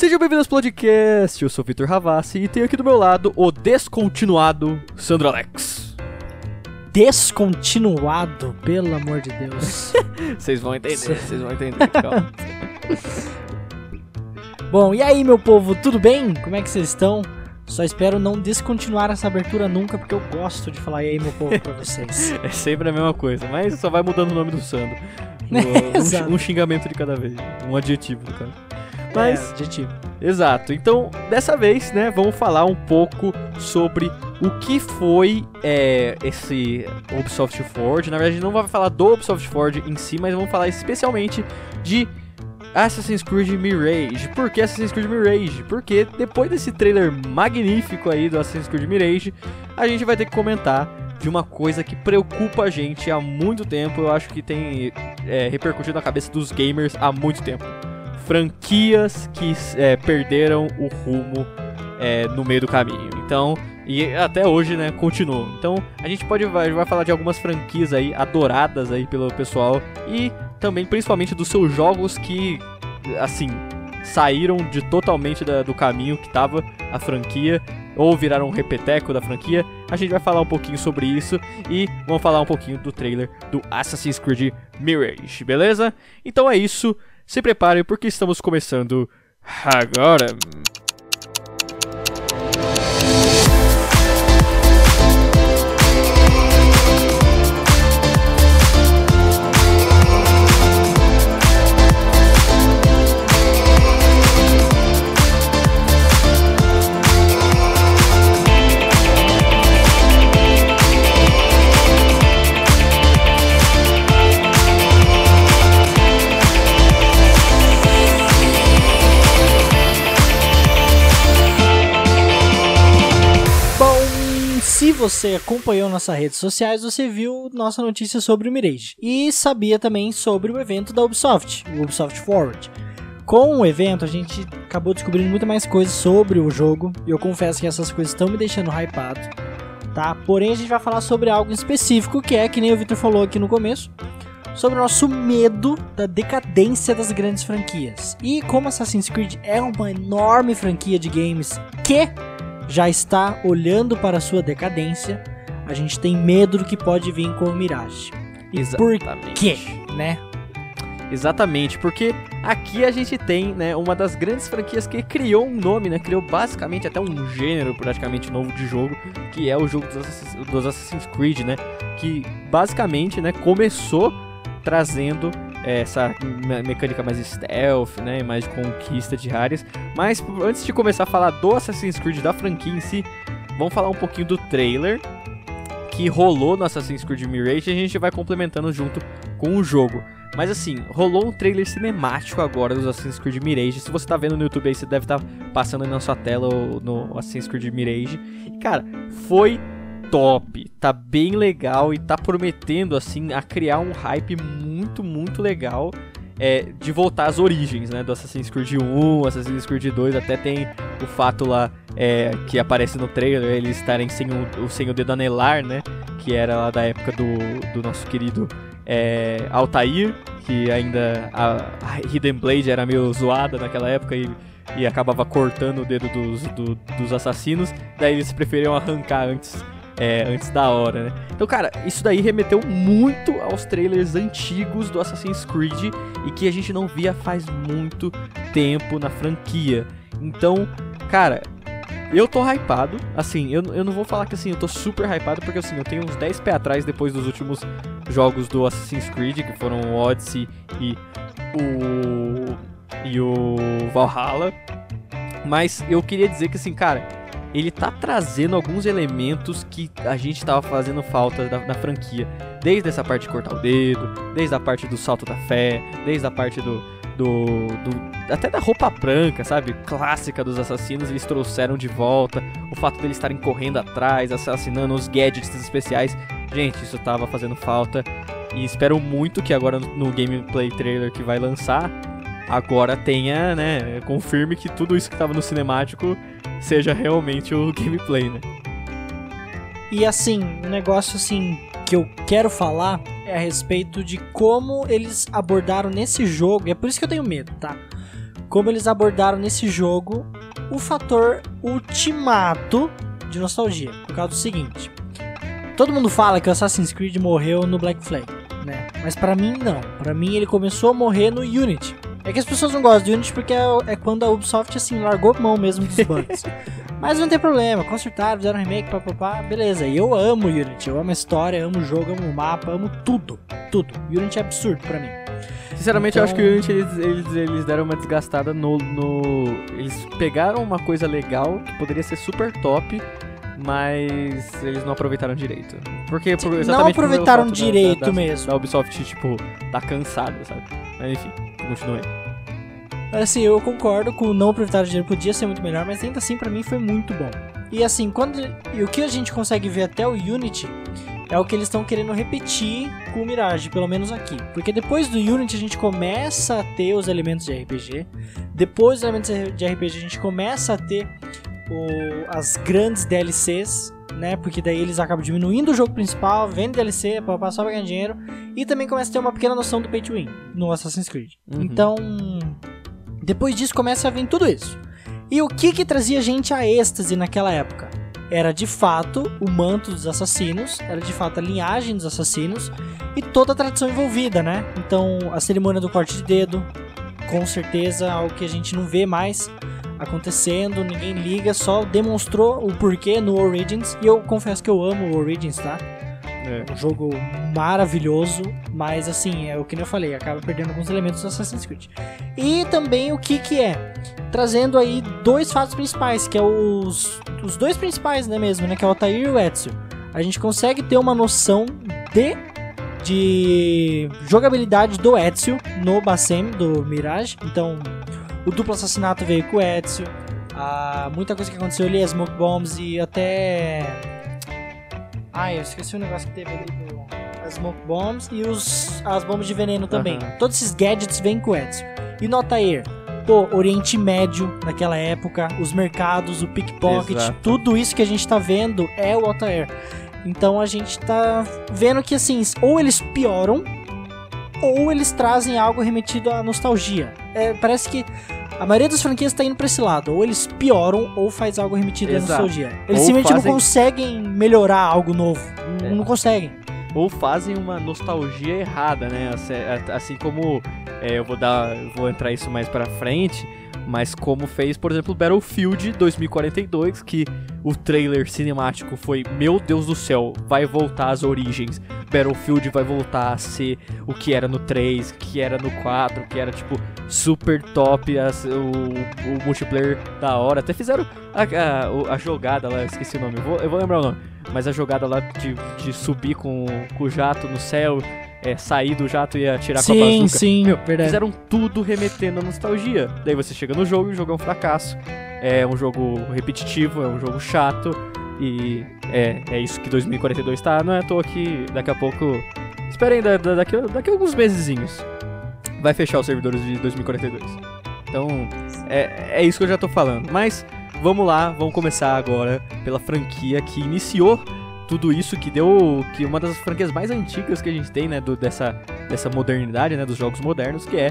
Sejam bem-vindos ao podcast, eu sou o Vitor Ravassi e tenho aqui do meu lado o descontinuado Sandro Alex. Descontinuado, pelo amor de Deus. Vocês vão entender, vocês vão entender, calma. Bom, e aí, meu povo, tudo bem? Como é que vocês estão? Só espero não descontinuar essa abertura nunca, porque eu gosto de falar e aí, meu povo, pra vocês. É sempre a mesma coisa, mas só vai mudando o nome do Sandro. Um, um xingamento de cada vez, um adjetivo, cara. Mas, é, exato. Então, dessa vez, né, vamos falar um pouco sobre o que foi é, esse Ubisoft Forward. Na verdade, não vamos falar do Ubisoft Forward em si, mas vamos falar especialmente de Assassin's Creed Mirage. Por que Assassin's Creed Mirage? Porque depois desse trailer magnífico aí do Assassin's Creed Mirage, a gente vai ter que comentar de uma coisa que preocupa a gente há muito tempo. Eu acho que tem é, repercutido na cabeça dos gamers há muito tempo. Franquias que é, perderam o rumo é, no meio do caminho. Então, e até hoje, né, continuam. Então, a gente pode vai, vai falar de algumas franquias aí adoradas aí pelo pessoal e também principalmente dos seus jogos que assim saíram de totalmente da- do caminho que tava a franquia ou viraram um repeteco da franquia. A gente vai falar um pouquinho sobre isso e vamos falar um pouquinho do trailer do Assassin's Creed Mirage, beleza? Então é isso. Se preparem porque estamos começando agora. Você acompanhou nossas redes sociais, você viu nossa notícia sobre o Mirage. E sabia também sobre o evento da Ubisoft, o Ubisoft Forward. Com o evento, a gente acabou descobrindo muito mais coisas sobre o jogo. E eu confesso que essas coisas estão me deixando hypado. Tá? Porém, a gente vai falar sobre algo específico, que é, que nem o Victor falou aqui no começo, sobre o nosso medo da decadência das grandes franquias. E como Assassin's Creed é uma enorme franquia de games que já está olhando para a sua decadência, a gente tem medo do que pode vir com o Mirage. E por quê, né? Exatamente, porque aqui a gente tem, né, uma das grandes franquias que criou um nome, né, criou basicamente até um gênero praticamente novo de jogo, que é o jogo dos Assassin's, Creed, né, que basicamente, né, começou trazendo essa me- mecânica mais stealth, né, mais de conquista de áreas. Mas antes de começar a falar do Assassin's Creed da franquia em si, vamos falar um pouquinho do trailer que rolou no Assassin's Creed Mirage e a gente vai complementando junto com o jogo. Mas assim, rolou um trailer cinemático agora dos Assassin's Creed Mirage. Se você tá vendo no YouTube aí, você deve estar passando aí na sua tela no Assassin's Creed Mirage. E cara, foi top, tá bem legal e tá prometendo assim a criar um hype muito, muito legal. é, de voltar às origens, né? Do Assassin's Creed 1, Assassin's Creed 2, até tem o fato lá é, que aparece no trailer, eles estarem sem o, sem o dedo anelar, né? Que era lá da época do, do nosso querido é, Altair, que ainda a, a Hidden Blade era meio zoada naquela época e, e acabava cortando o dedo dos, do- dos assassinos, daí eles preferiam arrancar antes, é, antes da hora, né? Então, cara, isso daí remeteu muito aos trailers antigos do Assassin's Creed e que a gente não via faz muito tempo na franquia. Então, cara, eu tô hypado, assim, eu, eu não vou falar que assim, eu tô super hypado, porque assim, eu tenho uns 10 pés atrás depois dos últimos jogos do Assassin's Creed, que foram o Odyssey e o. e o Valhalla. Mas eu queria dizer que assim, cara, ele tá trazendo alguns elementos que a gente tava fazendo falta da- na franquia. Desde essa parte de cortar o dedo, desde a parte do salto da fé, desde a parte do, do, do- até da roupa branca, sabe? Clássica dos assassinos, eles trouxeram de volta. O fato deles estarem correndo atrás, assassinando os gadgets especiais. Gente, isso tava fazendo falta. E espero muito que agora no gameplay trailer que vai lançar, agora tenha, né? Confirme que tudo isso que tava no cinemático seja realmente o gameplay, né? E assim, um negócio assim que eu quero falar é a respeito de como eles abordaram nesse jogo, e é por isso que eu tenho medo, tá? como eles abordaram nesse jogo o fator ultimato de nostalgia. Por causa do seguinte: todo mundo fala que o Assassin's Creed morreu no Black Flag, né? Mas para mim não. Para mim ele começou a morrer no Unity. É que as pessoas não gostam de Unity porque é, é quando a Ubisoft assim largou mão mesmo dos bugs. Mas não tem problema, consertaram, fizeram um remake, papapá, beleza. E eu amo Unity, eu amo a história, amo o jogo, amo o mapa, amo tudo, tudo. Unity é absurdo pra mim. Sinceramente, Então- eu acho que o Unity eles, eles, eles deram uma desgastada no, no. Eles pegaram uma coisa legal que poderia ser super top, mas eles não aproveitaram direito. Porque por, Não aproveitaram da- direito da, da, mesmo. Da Ubisoft, tipo, tá cansada, sabe? Mas enfim, continue. Assim, eu concordo com não aproveitar o dinheiro podia ser muito melhor, mas ainda assim pra mim foi muito bom. E assim, quando e o que a gente consegue ver até o Unity é o que eles estão querendo repetir com o Mirage, pelo menos aqui. Porque depois do Unity a gente começa a ter os elementos de RPG. Depois dos elementos de RPG a gente começa a ter o- as grandes DLCs, né? Porque daí eles acabam diminuindo o jogo principal, vende DLC para passar pra ganhar dinheiro. E também começa a ter uma pequena noção do pay to win no Assassin's Creed. Uhum. Então, depois disso começa a vir tudo isso. E o que que trazia gente a êxtase naquela época? Era de fato o manto dos assassinos, era de fato a linhagem dos assassinos e toda a tradição envolvida, né? Então, a cerimônia do corte de dedo, com certeza algo que a gente não vê mais acontecendo, ninguém liga, só demonstrou o porquê no Origins. E eu confesso que eu amo o Origins, tá? É. um jogo maravilhoso, mas assim, é o que eu falei, acaba perdendo alguns elementos do Assassin's Creed. E também o que que é? Trazendo aí dois fatos principais, que é os, os dois principais, né mesmo, né, que é o Altair e o Ezio. A gente consegue ter uma noção de de jogabilidade do Ezio no Bassem do Mirage. Então, o duplo assassinato veio com o Ezio. Ah, muita coisa que aconteceu ali, as smoke bombs e até ah, eu esqueci o negócio que teve ali do... As smoke bombs e os, as bombas de veneno também. Aham. Todos esses gadgets vêm com o Ezio. E no Altair, pô, Oriente Médio naquela época, os mercados, o pickpocket, Exato. tudo isso que a gente tá vendo é o Altair. Então a gente tá vendo que assim, ou eles pioram, ou eles trazem algo remetido à nostalgia. É, parece que a maioria das franquias tá indo pra esse lado. Ou eles pioram, ou faz algo remetido à Exato. nostalgia. Eles Ou simplesmente fazem- não conseguem melhorar algo novo. Não- É. Não conseguem. Ou fazem uma nostalgia errada, né? Assim, Assim como é, eu vou dar, vou entrar isso mais pra frente, mas como fez, por exemplo, Battlefield 2042, que o trailer cinemático foi, meu Deus do céu, vai voltar às origens. Battlefield vai voltar a ser o que era no 3, que era no 4, que era tipo super top, as- o, o multiplayer da hora. Até fizeram a, a- a jogada lá, esqueci o nome, eu vou, eu vou lembrar o nome. Mas a jogada lá de, de subir com, com o jato no céu, é, sair do jato e atirar com a sim, bazuca. sim, Meu, verdade. Fizeram tudo remetendo à nostalgia. Daí você chega no jogo e o jogo é um fracasso. É um jogo repetitivo, é um jogo chato. E é, é isso que 2042 tá. Não é à toa que daqui a pouco. Esperem, da, da- daqui, daqui a alguns mesezinhos. Vai fechar os servidores de 2042. Então, é, é isso que eu já tô falando. Mas vamos lá, vamos começar agora pela franquia que iniciou tudo isso, que deu. que uma das franquias mais antigas que a gente tem, né? do- dessa, dessa modernidade, né? Dos jogos modernos, que é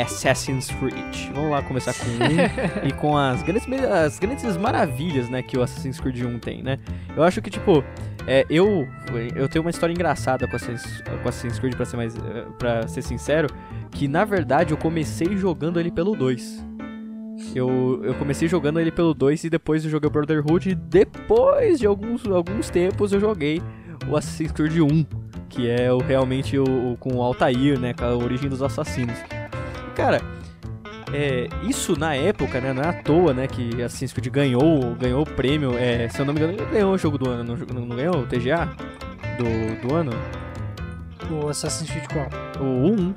Assassin's Creed. Vamos lá começar com um e com as grandes, as grandes maravilhas, né, que o Assassin's Creed 1 tem, né? Eu acho que, tipo, é, eu, eu tenho uma história engraçada com Assassin's, com Assassin's Creed, pra ser, mais, eh, pra ser sincero, que na verdade eu comecei jogando ele pelo 2. Eu, eu comecei jogando ele pelo 2 e depois eu joguei o Brotherhood e depois de alguns, alguns tempos eu joguei o Assassin's Creed 1, que é o, realmente o, o- com o Altair, né, com a origem dos assassinos. Cara, é, isso na época, né, não é à toa, né, que Assassin's Creed ganhou, ganhou o prêmio, é, se eu não me engano, ele ganhou o jogo do ano, não, não ganhou o TGA do, do ano? O Assassin's Creed qual? O 1,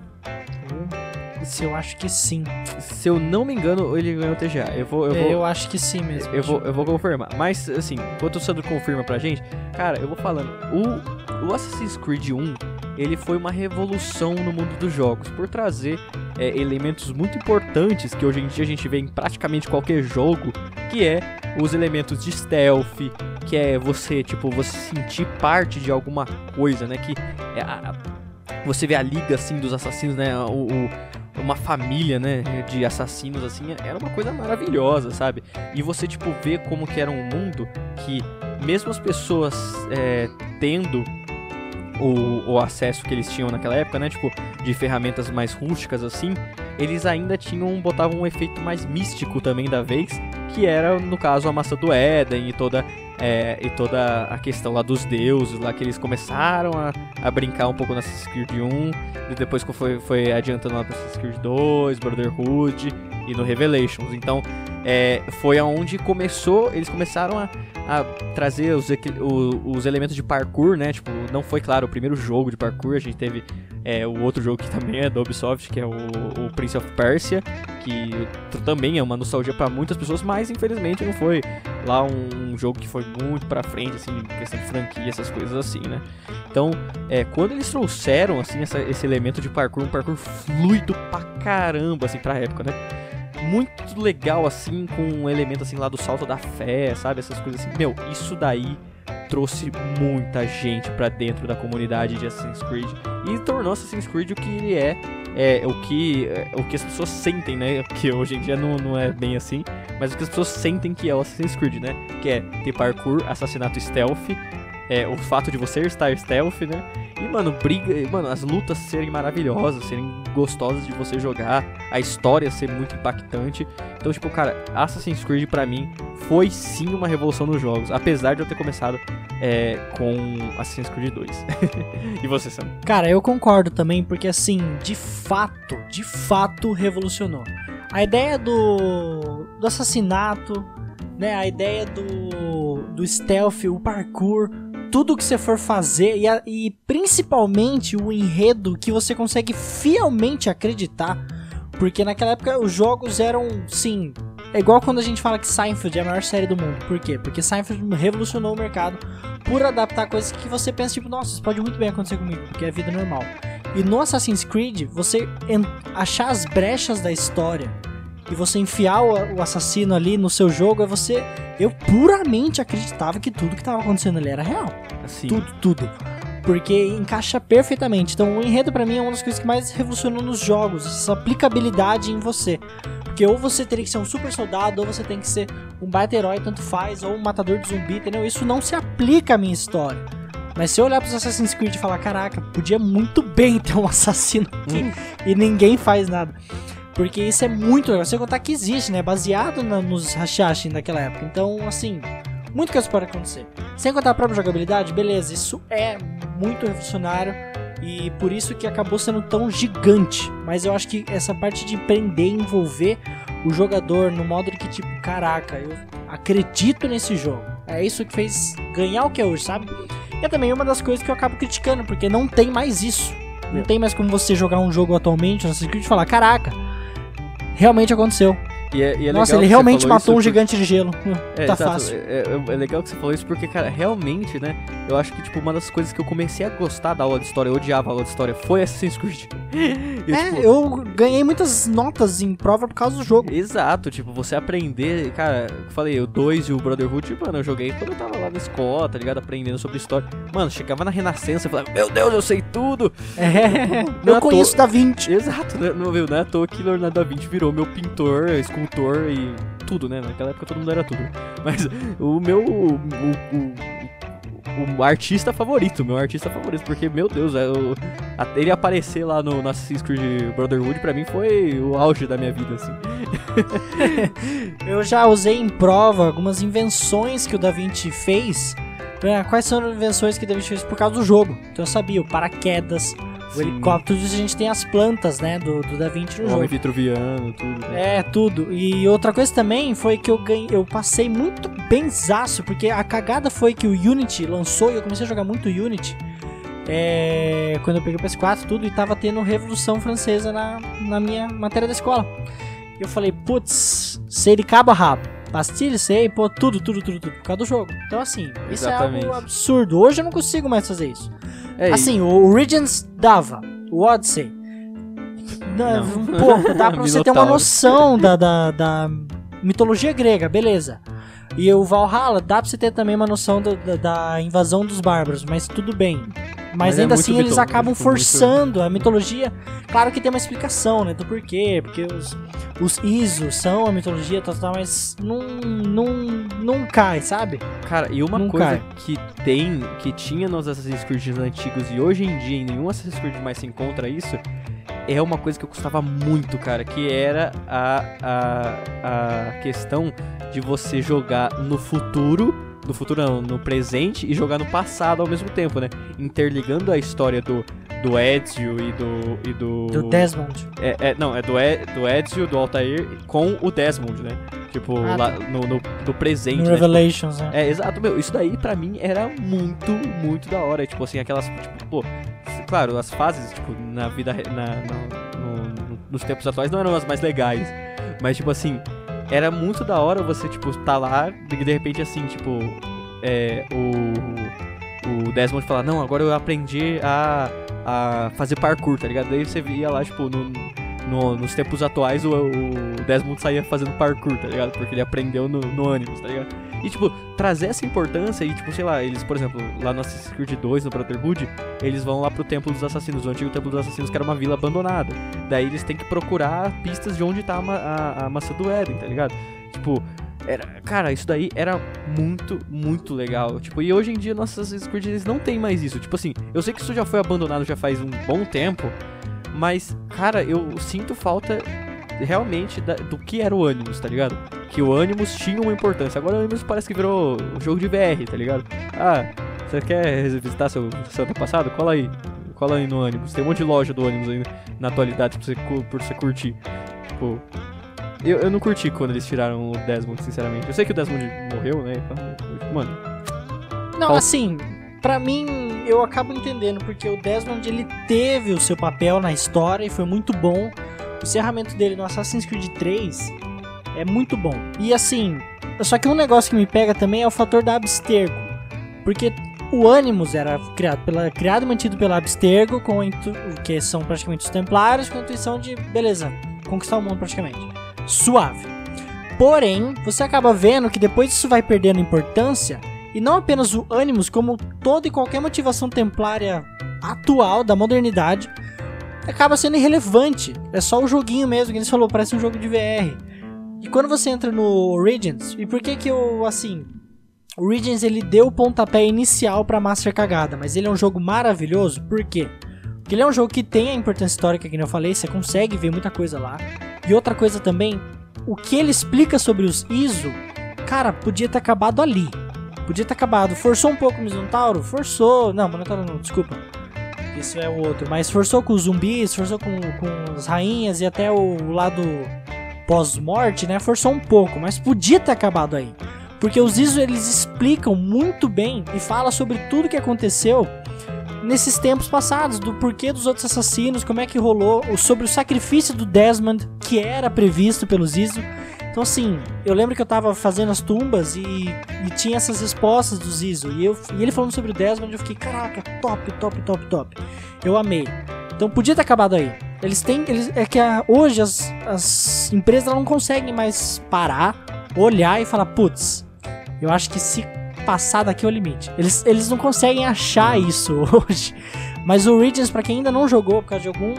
Se eu acho que sim. se eu não me engano, ele ganhou o TGA. Eu vou, eu Eu, vou, acho que sim mesmo. Eu vou, eu vou confirmar. Mas, assim, enquanto o Sandro confirma pra gente, cara, eu vou falando. O, o Assassin's Creed 1, ele foi uma revolução no mundo dos jogos, por trazer é, elementos muito importantes que hoje em dia a gente vê em praticamente qualquer jogo, que é os elementos de stealth, que é você, tipo, você sentir parte de alguma coisa, né? Que é a- você vê a liga, assim, dos assassinos, né? O, o- uma família, né, de assassinos, assim, era uma coisa maravilhosa, sabe? E você, tipo, vê como que era um mundo que, mesmo as pessoas é, tendo o, o, acesso que eles tinham naquela época, né, tipo, de ferramentas mais rústicas, assim, eles ainda tinham, botavam um efeito mais místico também da vez, que era, no caso, a maçã do Éden e toda é, e toda a questão lá dos deuses, lá que eles começaram a, a brincar um pouco no Assassin's Creed 1, e depois foi, foi adiantando lá pro Assassin's Creed 2, Brotherhood e no Revelations. Então, é, foi aonde começou, eles começaram a, a trazer os, os, elementos de parkour, né? Tipo, não foi, claro, o primeiro jogo de parkour, a gente teve é, o outro jogo que também é da Ubisoft, que é o, o Prince of Persia, que também é uma nostalgia para muitas pessoas, mas infelizmente não foi lá um, um, jogo que foi muito pra frente, assim, em questão de franquia, essas coisas assim, né? Então, é, quando eles trouxeram, assim, essa, esse elemento de parkour, um parkour fluido pra caramba, assim, pra época, né? Muito legal, assim, com um elemento, assim, lá do salto da fé, sabe? Essas coisas assim. Meu, isso daí trouxe muita gente para dentro da comunidade de Assassin's Creed e tornou Assassin's Creed o que ele é, é o que é, o que as pessoas sentem, né? Que hoje em dia não, não é bem assim, mas o que as pessoas sentem que é o Assassin's Creed, né? Que é ter parkour, assassinato stealth, é, o fato de você estar stealth, né? E, mano, briga. Mano, as lutas serem maravilhosas, serem gostosas de você jogar, a história ser muito impactante. Então, tipo, cara, Assassin's Creed pra mim foi sim uma revolução nos jogos. Apesar de eu ter começado é, com Assassin's Creed 2. e você, Sam? Cara, eu concordo também, porque assim, de fato, de fato revolucionou. A ideia do, do assassinato, né? A ideia do, do stealth, o parkour tudo que você for fazer e, a, e principalmente o enredo que você consegue fielmente acreditar. Porque naquela época os jogos eram, sim, é igual quando a gente fala que Seinfeld é a maior série do mundo. Por quê? Porque Seinfeld revolucionou o mercado por adaptar coisas que você pensa, tipo, nossa, isso pode muito bem acontecer comigo, porque é vida normal. E no Assassin's Creed, você achar as brechas da história e você enfiar o, o, assassino ali no seu jogo, é você. Eu puramente acreditava que tudo que estava acontecendo ali era real. Assim. Tudo, tudo. Porque encaixa perfeitamente. Então, o enredo para mim é uma das coisas que mais revolucionou nos jogos, essa aplicabilidade em você. Porque ou você teria que ser um super soldado, ou você tem que ser um baita herói, tanto faz, ou um matador de zumbi, entendeu? Isso não se aplica à minha história. Mas se eu olhar pros Assassin's Creed e falar, caraca, podia muito bem ter um assassino aqui hum. e ninguém faz nada. Porque isso é muito legal. Você contar que existe, né? Baseado na, nos Hashashi daquela época. Então, assim, muito coisa pode acontecer. Sem contar a própria jogabilidade, beleza, isso é muito revolucionário. E por isso que acabou sendo tão gigante. Mas eu acho que essa parte de prender e envolver o jogador no modo de que, tipo, caraca, eu acredito nesse jogo. É isso que fez ganhar o que é hoje, sabe? E é também uma das coisas que eu acabo criticando, porque não tem mais isso. Não tem mais como você jogar um jogo atualmente, no Assassin's Creed e falar, caraca, realmente aconteceu. E é, e é Nossa, ele realmente matou um gigante de gelo. É, tá exato. fácil. É, é, é, legal que você falou isso porque, cara, realmente, né? Eu acho que, tipo, uma das coisas que eu comecei a gostar da aula de história, eu odiava a aula de história, foi Assassin's Creed. E, é, tipo, eu ganhei muitas notas em prova por causa do jogo. Exato, tipo, você aprender, cara, eu falei, o 2 e o Brotherhood, mano, eu joguei quando eu tava lá na escola, tá ligado? Aprendendo sobre história. Mano, chegava na Renascença e falava, meu Deus, eu sei tudo! É, eu conheço Da Vinci. Exato, né? Não, viu, não é à toa que Leonardo da Vinci virou meu pintor, escultor e tudo, né? Naquela época todo mundo era tudo. Mas o meu. O, o, o artista favorito, meu artista favorito, porque, meu Deus, é, o, ele aparecer lá no, no Assassin's Creed Brotherhood pra mim foi o auge da minha vida, assim. eu já usei em prova algumas invenções que o Da Vinci fez. Quais são as invenções que o Da Vinci fez por causa do jogo? Então eu sabia, o paraquedas, o Sim. helicóptero, a gente tem as plantas, né, do, do Da Vinci no o jogo. vitruviano, tudo. Né? É, tudo. E outra coisa também foi que eu ganhei, eu passei muito benzaço, porque a cagada foi que o Unity lançou e eu comecei a jogar muito Unity. É, quando eu peguei o PS4 tudo e tava tendo Revolução Francesa na, na minha matéria da escola. E eu falei, putz, sei de cabo a rabo. Pastilha, sei, pô, tudo, tudo, tudo, tudo, por causa do jogo. Então, assim, isso Exatamente. é algo absurdo. Hoje eu não consigo mais fazer isso. É assim, isso. o Origins dava, o Odyssey. Não. Pouco, dá pra você ter uma noção da, da, da, mitologia grega, beleza. E o Valhalla dá pra você ter também uma noção do, da, da, invasão dos bárbaros, mas tudo bem. Mas, Mas é ainda muito assim eles mitológico, acabam muito- forçando a mitologia. Claro que tem uma explicação, né? Do porquê. Porque os, os ISO são a mitologia, tal, tal, mas não, não, não cai, sabe? Cara, e uma Não coisa cai. que tem, que tinha nos Assassin's Creed antigos e hoje em dia em nenhum Assassin's Creed mais se encontra isso, é uma coisa que eu gostava muito, cara, que era a, a, a questão de você jogar no futuro, no futuro não, no presente e jogar no passado ao mesmo tempo, né? Interligando a história do, do Ezio e do... E do, Do Desmond. É, é, não, é do, e, do Ezio, do Altair com o Desmond, né? Tipo, Ah, lá no, no, no presente, No né? Tipo, Revelations, né? é, exato, meu, isso daí pra mim era muito, muito da hora. Tipo assim, aquelas, tipo, pô, claro, as fases, tipo, na vida, re- na, no- no- nos tempos atuais não eram as mais legais. Mas, tipo assim, era muito da hora você, tipo, tá lá e de repente, assim, tipo, é, o, o Desmond falar, não, agora eu aprendi a, a fazer parkour, tá ligado? Daí você via lá, tipo, no, no- nos tempos atuais o, o Desmond saía fazendo parkour, tá ligado? Porque ele aprendeu no, no tá ligado? E, tipo, trazer essa importância e, tipo, sei lá, eles, por exemplo, lá no Assassin's Creed 2, no Brotherhood, eles vão lá pro Templo dos Assassinos, o antigo Templo dos Assassinos, que era uma vila abandonada. Daí eles têm que procurar pistas de onde tá a, a, a maçã do Éden, tá ligado? Tipo, era, cara, isso daí era muito, muito legal. Tipo, e hoje em dia nossos Assassin's Creed eles não tem mais isso. Tipo assim, eu sei que isso já foi abandonado já faz um bom tempo, mas, cara, eu sinto falta realmente da- do que era o Animus, tá ligado? Que o Animus tinha uma importância. Agora o Animus parece que virou um jogo de VR, tá ligado? Ah, você quer revisitar seu, seu passado? Cola aí. Cola aí no Animus. Tem um monte de loja do Animus aí na atualidade pra você, pra você curtir. Tipo. Eu, eu não curti quando eles tiraram o Desmond, sinceramente. Eu sei que o Desmond morreu, né? Mano, Não, Qual- assim, pra mim, eu acabo entendendo, porque o Desmond, ele teve o seu papel na história e foi muito bom. O encerramento dele no Assassin's Creed 3 é muito bom. E assim, só que um negócio que me pega também é o fator da Abstergo. Porque o Animus era criado, pela, criado e mantido pela Abstergo, com que são praticamente os Templários, com a intuição de, beleza, conquistar o mundo praticamente. Suave. Porém, você acaba vendo que depois isso vai perdendo importância e não apenas o Animus, como toda e qualquer motivação templária atual da modernidade, acaba sendo irrelevante. É só o joguinho mesmo, que eles falou, parece um jogo de VR. E quando você entra no Origins, e por que que eu, assim, o Origins ele deu o pontapé inicial pra Master Cagada, mas ele é um jogo maravilhoso, por quê? Porque ele é um jogo que tem a importância histórica, que eu falei, você consegue ver muita coisa lá. E outra coisa também, o que ele explica sobre os ISO, cara, podia ter acabado ali. Podia ter acabado. Forçou um pouco o Minotauro? Forçou. Não, Minotauro não, desculpa. Isso é o outro. Mas forçou com os zumbis, forçou com, com as rainhas e até o lado pós-morte, né? Forçou um pouco, mas podia ter acabado aí. Porque os ISO eles explicam muito bem e fala sobre tudo que aconteceu nesses tempos passados, do porquê dos outros assassinos, como é que rolou, sobre o sacrifício do Desmond, que era previsto pelos ISO. Então, assim, eu lembro que eu tava fazendo as tumbas e, e tinha essas respostas dos ISO. E, eu, e ele falando sobre o Desmond, eu fiquei, caraca, top, top, top, top. Eu amei. Então podia ter acabado aí. Eles têm. Eles, é que a- hoje as, as empresas não conseguem mais parar, olhar e falar, putz, eu acho que se passar daqui é o limite. Eles, eles não conseguem achar isso hoje. Mas o Origins, pra quem ainda não jogou por causa de algum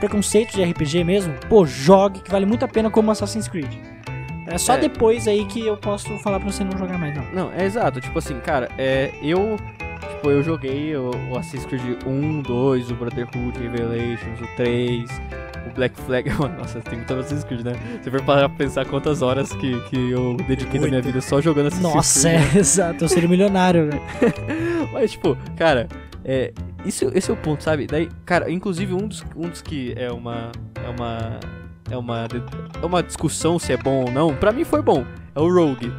preconceito de RPG mesmo, pô, jogue que vale muito a pena como Assassin's Creed. É só É. depois aí que eu posso falar pra você não jogar mais, não. Não, é exato. Tipo assim, cara, é, eu. Tipo, eu joguei o, o Assassin's Creed 1, 2, o Brotherhood, Revelations, o 3, o Black Flag. Nossa, tem muito Assassin's Creed, né? Você for parar pra pensar quantas horas que, que eu dediquei da minha vida só jogando Assassin's Nossa, Creed. é, exato, eu seria milionário, velho. Mas, tipo, cara, é, isso, esse é o ponto, sabe? Daí, cara, inclusive um dos, um dos que é uma. É uma. É uma, é uma discussão se é bom ou não. Pra mim foi bom. É o Rogue.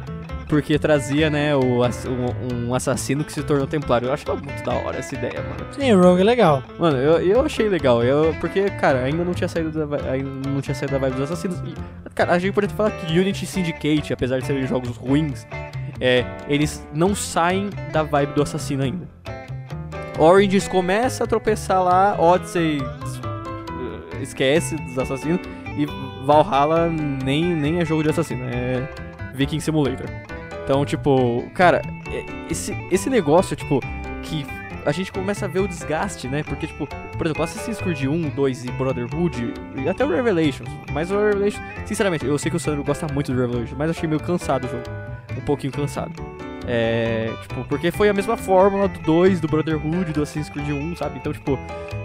Porque trazia, né, o, um, um assassino que se tornou templário. Eu achava muito da hora essa ideia, mano. Sim, o Rogue é legal. Mano, eu, eu achei legal. Eu, porque, cara, ainda não tinha saído da, ainda não tinha saído da vibe dos assassinos. E, cara, a gente pode falar que Unity Syndicate, apesar de serem jogos ruins, é, eles não saem da vibe do assassino ainda. Origins começa a tropeçar lá, Odyssey esquece dos assassinos e Valhalla nem, nem é jogo de assassino, é Viking Simulator. Então, tipo, cara, esse, esse negócio, tipo, que a gente começa a ver o desgaste, né? Porque, tipo, por exemplo, Assassin's Creed 1, 2 e Brotherhood, e até o Revelations. Mas o Revelations, sinceramente, eu sei que o Sandro gosta muito do Revelations, mas achei meio cansado o jogo. Um pouquinho cansado. É, tipo, porque foi a mesma fórmula do 2, do Brotherhood, do Assassin's Creed 1, sabe? Então, tipo,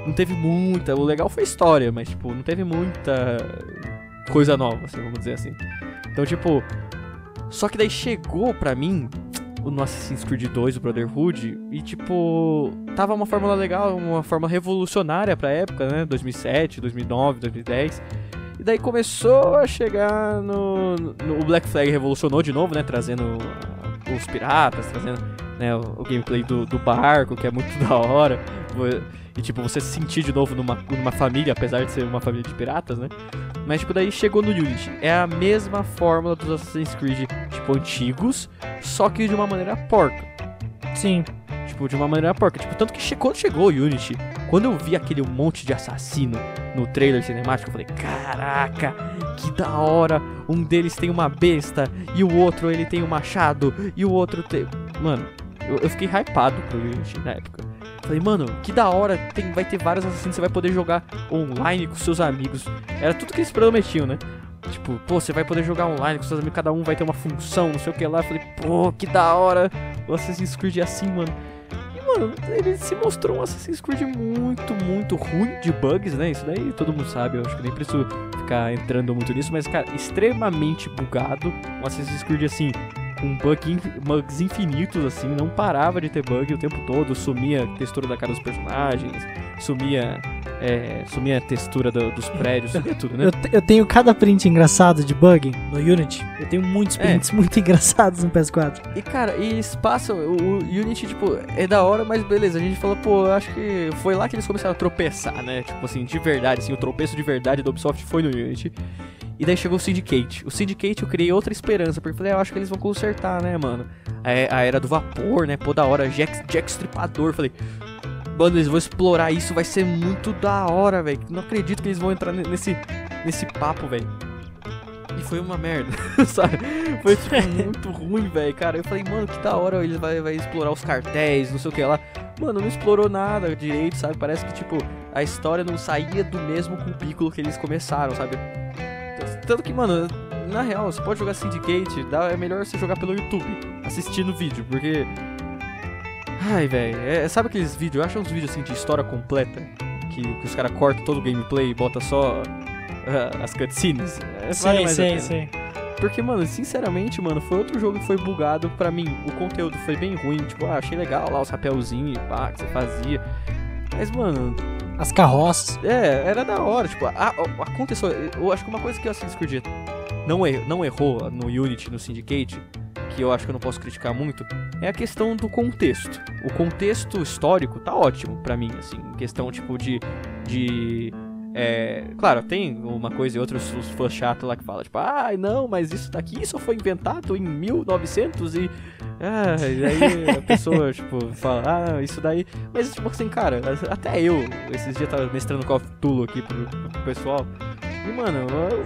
não teve muita. O legal foi a história, mas, tipo, não teve muita coisa nova, assim, vamos dizer assim. Então, tipo. Só que daí chegou pra mim no Assassin's Creed 2, o Brotherhood, e tipo, tava uma fórmula legal, uma forma revolucionária pra época, né? 2007, 2009, 2010. E daí começou a chegar no, no. O Black Flag revolucionou de novo, né? Trazendo os piratas, trazendo né, o, o gameplay do, do barco, que é muito da hora. E tipo, você se sentir de novo numa, numa família, apesar de ser uma família de piratas, né? Mas tipo, daí chegou no Unity. É a mesma fórmula dos Assassin's Creed, tipo, antigos, só que de uma maneira porca. Sim. Tipo, de uma maneira porca. Tipo, tanto que che quando chegou o Unity, quando eu vi aquele monte de assassino no trailer cinemático, eu falei, caraca, que da hora. Um deles tem uma besta, e o outro ele tem um machado, e o outro tem. Mano, eu, eu fiquei hypado pro Unity na época. Falei, mano, que da hora, tem, vai ter vários assassinos, você vai poder jogar online com seus amigos. Era tudo que eles prometiam, né? Tipo, pô, você vai poder jogar online com seus amigos, cada um vai ter uma função, não sei o que lá. Eu falei, pô, que da hora o Assassin's Creed é assim, mano. E, mano, ele se mostrou um Assassin's Creed muito, muito ruim de bugs, né? Isso daí todo mundo sabe, eu acho que nem preciso ficar entrando muito nisso, mas, cara, extremamente bugado. Um Assassin's Creed assim, com bug, bugs infinitos, assim, não parava de ter bug o tempo todo, sumia a textura da cara dos personagens, sumia, é, sumia a textura do, dos prédios, sumia tudo, né? Eu, eu, tenho cada print engraçado de bug no Unity, eu tenho muitos é. prints é. muito engraçados no PS4. E cara, e espaço, o, o Unity, tipo, é da hora, mas beleza, a gente falou, pô, acho que foi lá que eles começaram a tropeçar, né? Tipo assim, de verdade, assim, o tropeço de verdade do Ubisoft foi no Unity. E daí chegou o Syndicate. O Syndicate eu criei outra esperança, porque eu falei, ah, eu acho que eles vão consertar, né, mano? A, a era do vapor, né? Pô, da hora, Jack, Jack Stripador. Falei, mano, eles vão explorar isso, vai ser muito da hora, velho. Não acredito que eles vão entrar nesse, nesse papo, velho. E foi uma merda, sabe? Foi tipo muito ruim, velho, cara. Eu falei, mano, que da hora, eles vai, vai explorar os cartéis, não sei o que lá. Mano, não explorou nada direito, sabe? Parece que, tipo, a história não saía do mesmo cubículo que eles começaram, sabe? Tanto que, mano, na real, você pode jogar Syndicate, dá, é melhor você jogar pelo YouTube, assistindo o vídeo, porque. Ai, velho, é, sabe aqueles vídeos? Eu acho uns vídeos assim de história completa, que, que os caras cortam todo o gameplay e bota só uh, as cutscenes. É, sim, sim, sim. Porque, mano, sinceramente, mano, foi outro jogo que foi bugado pra mim. O conteúdo foi bem ruim, tipo, ah, achei legal lá os rapéuzinhos pá, que você fazia. Mas, mano, as carroças. É, era da hora. Tipo, a, a, aconteceu. Eu acho que uma coisa que o Assassin's Creed não, er, não errou no Unity, no Syndicate, que eu acho que eu não posso criticar muito, é a questão do contexto. O contexto histórico tá ótimo para mim, assim, questão tipo de. de é, claro, tem uma coisa e outra, os, fãs chatos lá que falam, tipo, ah, não, mas isso daqui só foi inventado em 1900 e ah, e aí a pessoa, tipo, fala, ah, isso daí. Mas, tipo assim, cara, até eu, esses dias tava mestrando Call of Duty aqui pro, pro pessoal. E, mano,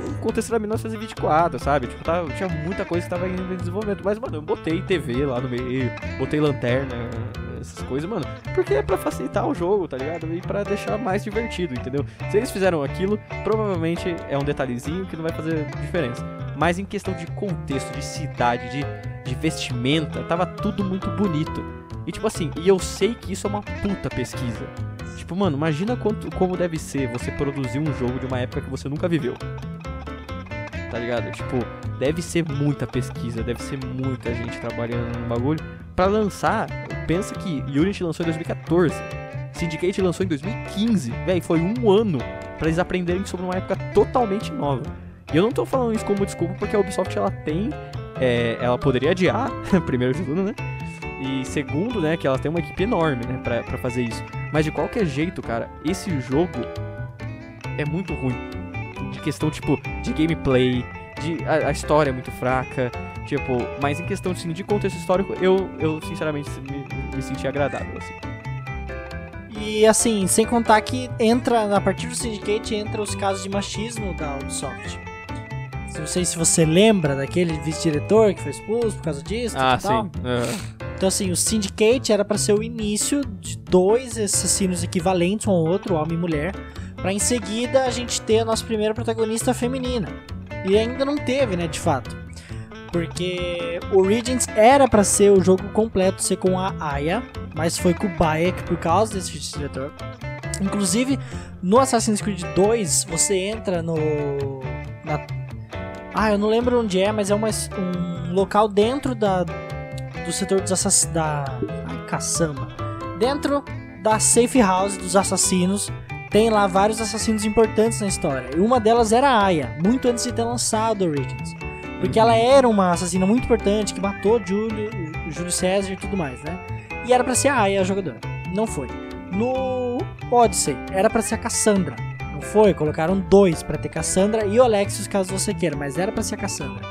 o contexto era 1924, sabe? Tipo, tava, tinha muita coisa que tava em desenvolvimento. Mas, mano, eu botei TV lá no meio, botei lanterna, essas coisas, mano. Porque é pra facilitar o jogo, tá ligado? E pra deixar mais divertido, entendeu? Se eles fizeram aquilo, provavelmente é um detalhezinho que não vai fazer diferença. Mas em questão de contexto, de cidade, de de vestimenta, tava tudo muito bonito. E tipo assim, e eu sei que isso é uma puta pesquisa. Tipo, mano, imagina quanto, como deve ser você produzir um jogo de uma época que você nunca viveu. Tá ligado? Tipo, deve ser muita pesquisa, deve ser muita gente trabalhando no bagulho. para lançar, pensa que Unity lançou em 2014. Syndicate lançou em 2015. Véi, foi um ano para eles aprenderem sobre uma época totalmente nova. E eu não tô falando isso como desculpa porque a Ubisoft ela tem é, ela poderia adiar, primeiro de tudo, né? E segundo, né, que ela tem uma equipe enorme, né, pra, pra fazer isso. Mas de qualquer jeito, cara, esse jogo é muito ruim. De questão, tipo, de gameplay, de, a, a história é muito fraca, tipo, mas em questão assim, de contexto histórico, eu, eu sinceramente me, me senti agradável, assim. E assim, sem contar que entra, a partir do Syndicate, entra os casos de machismo da Ubisoft. Não sei se você lembra daquele vice-diretor que foi expulso por causa disso. Ah, sim. Então, assim, o Syndicate era pra ser o início de dois assassinos equivalentes um ao outro, homem e mulher, pra em seguida a gente ter a nossa primeira protagonista feminina. E ainda não teve, né, de fato. Porque o Origins era pra ser o jogo completo ser com a Aya, mas foi com o Bayek por causa desse diretor. Inclusive, no Assassin's Creed 2, você entra no. na- ah, eu não lembro onde é, mas é uma, um local dentro da, do setor dos assassinos. Da. Ai, caçamba. Dentro da safe house dos assassinos. Tem lá vários assassinos importantes na história. E uma delas era a Aya, muito antes de ter lançado Origins. Porque ela era uma assassina muito importante que matou Júlio, Júlio César e tudo mais, né? E era pra ser a Aya a jogadora. Não foi. No Odyssey, era pra ser a Cassandra. Foi? Colocaram dois pra ter Cassandra e o Alexios, caso você queira, mas era pra ser a Cassandra.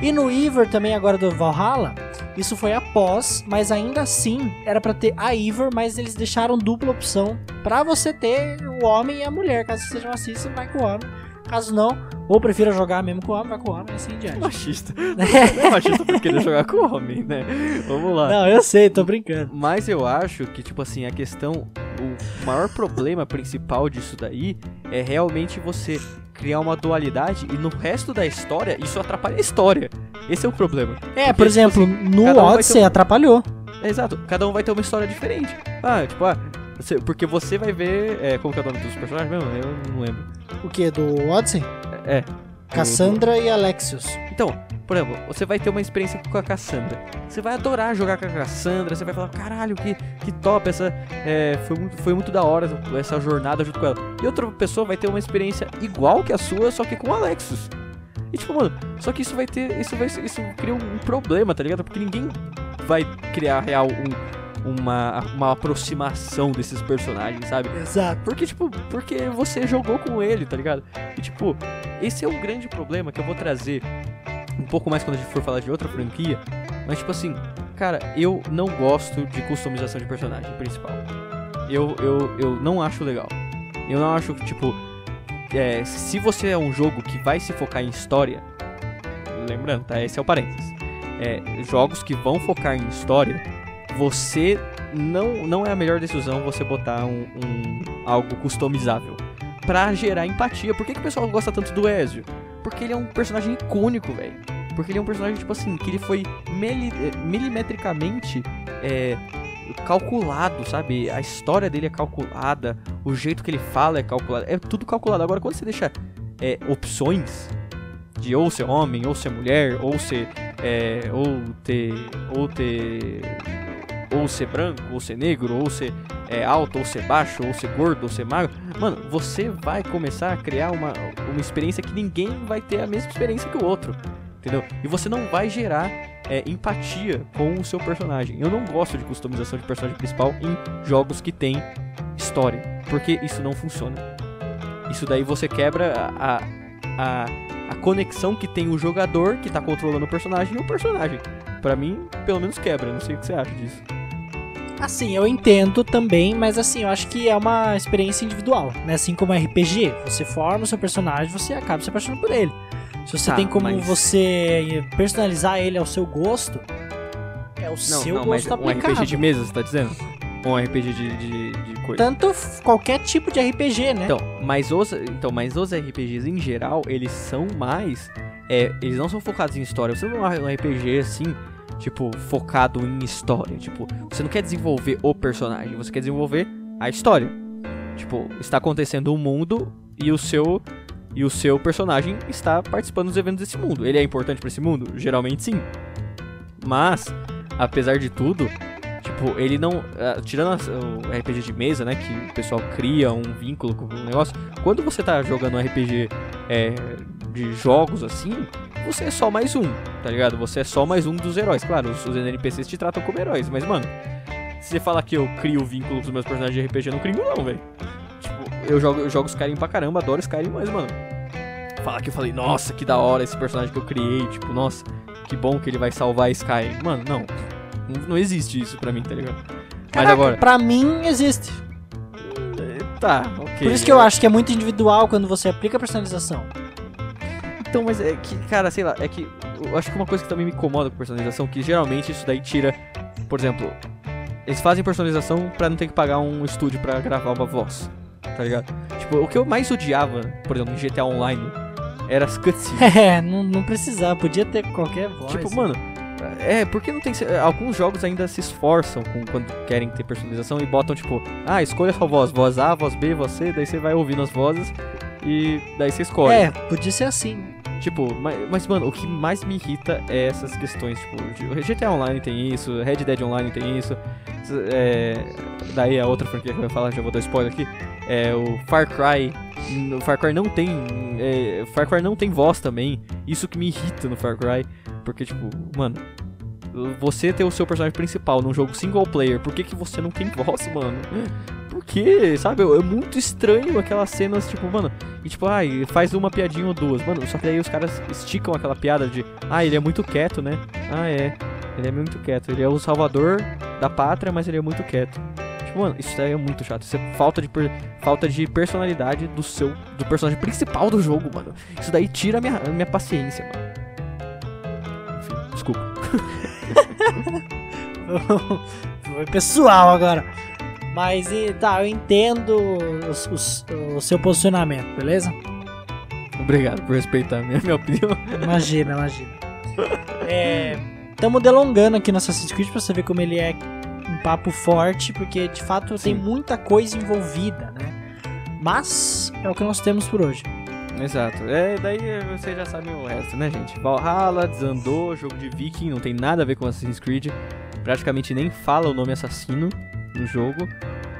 E no Ivor também agora do Valhalla, isso foi após, mas ainda assim era pra ter a Ivor, mas eles deixaram dupla opção pra você ter o homem e a mulher. Caso você seja um assista, vai com o homem. Caso não, ou prefira jogar mesmo com o homem, vai com o homem e assim em diante. Machista. Não é machista por querer jogar com homem, né? Vamos lá. Não, eu sei, tô brincando. Mas eu acho que, tipo assim, a questão. O maior problema principal disso daí é realmente você criar uma dualidade e no resto da história isso atrapalha a história. Esse é o problema. É, Porque, por exemplo, no cada um vai Odyssey um- atrapalhou. É, exato, cada um vai ter uma história diferente. Ah, tipo, ah, porque você vai ver. É, como que é o nome dos personagens mesmo? Eu não lembro. O que? Do Odyssey? É. Cassandra e Alexios. Então, por exemplo, você vai ter uma experiência com a Cassandra. Você vai adorar jogar com a Cassandra, você vai falar, caralho, que, que top, essa, é, foi, muito, foi muito da hora essa jornada junto com ela. E outra pessoa vai ter uma experiência igual que a sua, só que com o Alexis. E tipo, mano, só que isso vai ter. Isso vai isso cria um problema, tá ligado? Porque ninguém vai criar real um, uma, uma aproximação desses personagens, sabe? Exato. Porque, tipo, porque você jogou com ele, tá ligado? E, tipo, esse é um grande problema que eu vou trazer um pouco mais quando a gente for falar de outra franquia. Mas, tipo assim, cara, eu não gosto de customização de personagem principal. Eu, eu, eu não acho legal. Eu não acho que, tipo, é, se você é um jogo que vai se focar em história, lembrando, tá? Esse é o parênteses. É, jogos que vão focar em história, você não, não é a melhor decisão você botar um, um- algo customizável pra gerar empatia. Por que, que o pessoal gosta tanto do Ezio? Porque ele é um personagem icônico, velho. Porque ele é um personagem, tipo assim, que ele foi mili- milimetricamente é, calculado, sabe? A história dele é calculada, o jeito que ele fala é calculado, é tudo calculado. Agora, quando você deixa é, opções de ou ser homem, ou ser mulher, ou ser. é, ou ter. ou ter. Ou ser branco, ou ser negro, ou ser é, alto, ou ser baixo, ou ser gordo, ou ser magro, mano, você vai começar a criar uma, uma experiência que ninguém vai ter a mesma experiência que o outro, entendeu? E você não vai gerar é, empatia com o seu personagem. Eu não gosto de customização de personagem principal em jogos que tem história, porque isso não funciona. Isso daí você quebra a, a, a conexão que tem o jogador que tá controlando o personagem e o personagem. Pra mim, pelo menos quebra. Não sei o que você acha disso. Assim, eu entendo também, mas assim, eu acho que é uma experiência individual, né? Assim como RPG, você forma o seu personagem, você acaba se apaixonando por ele. Se você Tá, tem como mas- você personalizar ele ao seu gosto, é o Não, seu não, mas gosto um aplicado. RPG de mesa, você tá dizendo? Ou um RPG de, de, de coisa? Tanto qualquer tipo de RPG, né? Então, mas os, então, mas os RPGs em geral, eles são mais. É, eles não são focados em história. Você não é um RPG assim, tipo, focado em história. Tipo, você não quer desenvolver o personagem, você quer desenvolver a história. Tipo, está acontecendo um mundo e o seu. E o seu personagem está participando dos eventos desse mundo. Ele é importante pra esse mundo? Geralmente sim. Mas, apesar de tudo, tipo, ele não. ah, tirando o RPG de mesa, né? Que o pessoal cria um vínculo com o negócio. Quando você tá jogando um RPG é, de jogos assim, você é só mais um, tá ligado? Você é só mais um dos heróis. Claro, os, os NPCs te tratam como heróis, mas, mano, se você falar que eu crio vínculo com os meus personagens de RPG, eu não crio, não, velho. Tipo, eu jogo, eu jogo Skyrim pra caramba, adoro Skyrim, mas, mano. Falar que eu falei, nossa, que da hora esse personagem que eu criei, tipo, nossa, que bom que ele vai salvar Skyrim. Mano, não. Não, não existe isso pra mim, tá ligado? Mas Caraca, agora. pra mim existe. Tá, ok. Por isso que eu acho que é muito individual quando você aplica a personalização. Então, mas é que, cara, sei lá, é que eu acho que uma coisa que também me incomoda com personalização, que geralmente isso daí tira por exemplo, eles fazem personalização pra não ter que pagar um estúdio pra gravar uma voz, tá ligado? Tipo, o que eu mais odiava, por exemplo, em GTA Online, era as cutscenes. É, não, não precisava, podia ter qualquer voz. Tipo, mano, é, porque não tem. Alguns jogos ainda se esforçam com, quando querem ter personalização e botam, tipo, ah, escolha sua voz, voz A, voz B, voz C, daí você vai ouvindo as vozes e daí você escolhe. É, podia ser assim. Tipo, mas, mas, mano, o que mais me irrita é essas questões, tipo, GTA Online tem isso, Red Dead Online tem isso, é, daí a outra franquia que eu vou falar, já vou dar spoiler aqui, é o Far Cry, o Far Cry não tem, é, Far Cry não tem voz também, isso que me irrita no Far Cry, porque, tipo, mano, você ter o seu personagem principal num jogo single player, por que, que você não tem voz, mano? Quê? Sabe? É muito estranho aquelas cenas, tipo, mano. E tipo, ai, faz uma piadinha ou duas. Mano, só que daí os caras esticam aquela piada de, ah, ele é muito quieto, né? Ah, é. Ele é muito quieto. Ele é o salvador da pátria, mas ele é muito quieto. Tipo, mano, isso daí é muito chato. Isso é falta de, falta de personalidade do seu. do personagem principal do jogo, mano. Isso daí tira a minha, a minha paciência, mano. Enfim, desculpa. Foi pessoal agora. Mas e, tá, eu entendo os, os, o seu posicionamento, beleza? Obrigado por respeitar a minha, minha opinião. Imagina, imagina. É, Estamos delongando aqui no Assassin's Creed pra você ver como ele é um papo forte, porque de fato Sim. tem muita coisa envolvida, né? Mas é o que nós temos por hoje. Exato. É, daí você já sabe o resto, né, gente? Valhalla, desandou, jogo de viking, não tem nada a ver com Assassin's Creed. Praticamente nem fala o nome assassino no jogo.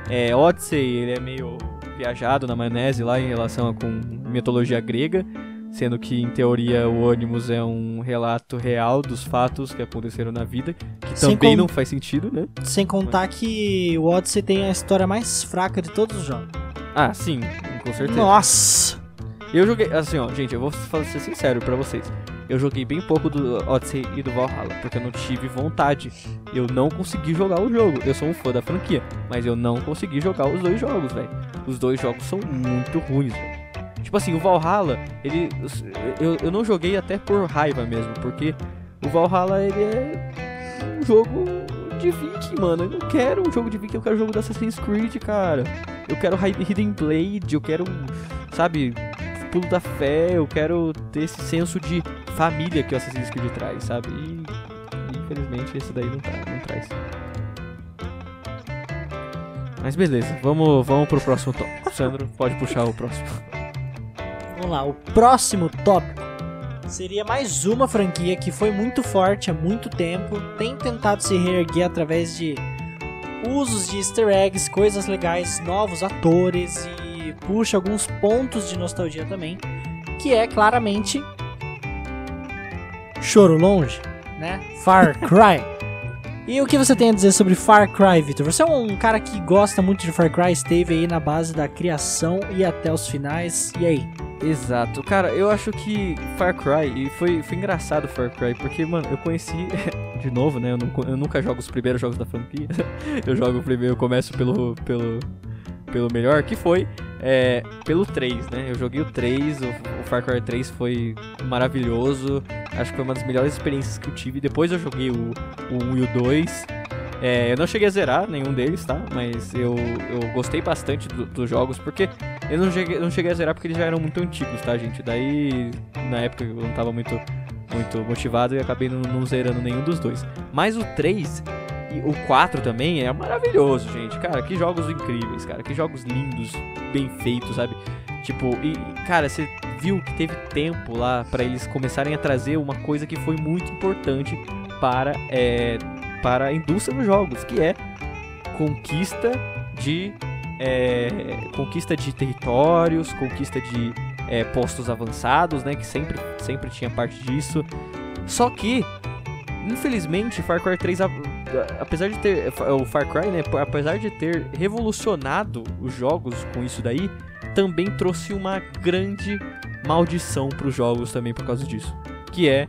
É, Odyssey, ele é meio viajado na maionese lá em relação com mitologia grega, sendo que em teoria o Onimus é um relato real dos fatos que aconteceram na vida, que Sem também não faz sentido, né? Sem contar Mas... que o Odyssey tem a história mais fraca de todos os jogos. Ah, sim, com certeza. Nossa! Eu joguei, assim, ó, gente, eu vou ser sincero para vocês. Eu joguei bem pouco do Odyssey e do Valhalla, porque eu não tive vontade. Eu não consegui jogar o jogo. Eu sou um fã da franquia, mas eu não consegui jogar os dois jogos, velho. Os dois jogos são muito ruins, velho. Tipo assim, o Valhalla, ele. Eu, eu não joguei até por raiva mesmo, porque o Valhalla ele é um jogo de Viking, mano. Eu não quero um jogo de Viking, eu quero um jogo da Assassin's Creed, cara. Eu quero Hidden Blade, eu quero, sabe, pulo da fé, eu quero ter esse senso de família que o Assassin's Creed traz, sabe? E infelizmente esse daí não, tá, não traz. Mas beleza, vamos, vamos pro próximo tópico. Sandro, pode puxar o próximo. Vamos lá, o próximo tópico seria mais uma franquia que foi muito forte há muito tempo, tem tentado se reerguer através de usos de easter eggs, coisas legais, novos atores e puxa alguns pontos de nostalgia também, que é claramente Choro Longe, né? Far Cry. e o que você tem a dizer sobre Far Cry, Victor? Você é um cara que gosta muito de Far Cry, esteve aí na base da criação e até os finais. E aí? Exato, cara, eu acho que Far Cry, e foi, foi engraçado Far Cry, porque, mano, eu conheci, de novo, né, eu, não, eu nunca jogo os primeiros jogos da franquia, eu jogo primeiro, eu começo pelo, pelo, pelo melhor, que foi é, pelo 3, né? Eu joguei o 3, o, o, Far Cry 3 foi maravilhoso, acho que foi uma das melhores experiências que eu tive. Depois eu joguei o, o 1 e o 2. É, eu não cheguei a zerar nenhum deles, tá? Mas eu, eu gostei bastante do, dos jogos, porque eu não cheguei, não cheguei a zerar porque eles já eram muito antigos, tá, gente? Daí, na época eu não tava muito, muito motivado e acabei não, não zerando nenhum dos dois. Mas o 3, e o 4 também é maravilhoso, gente. Cara, que jogos incríveis, cara. Que jogos lindos, bem feitos, sabe? Tipo, e cara, você viu que teve tempo lá para eles começarem a trazer uma coisa que foi muito importante para, é, para a indústria dos jogos, que é conquista de é, conquista de territórios, conquista de é, postos avançados, né? Que sempre, sempre tinha parte disso. Só que infelizmente, Far Cry 3, apesar de ter. O Far Cry, né? Apesar de ter revolucionado os jogos com isso daí, também trouxe uma grande maldição para os jogos também por causa disso. Que é.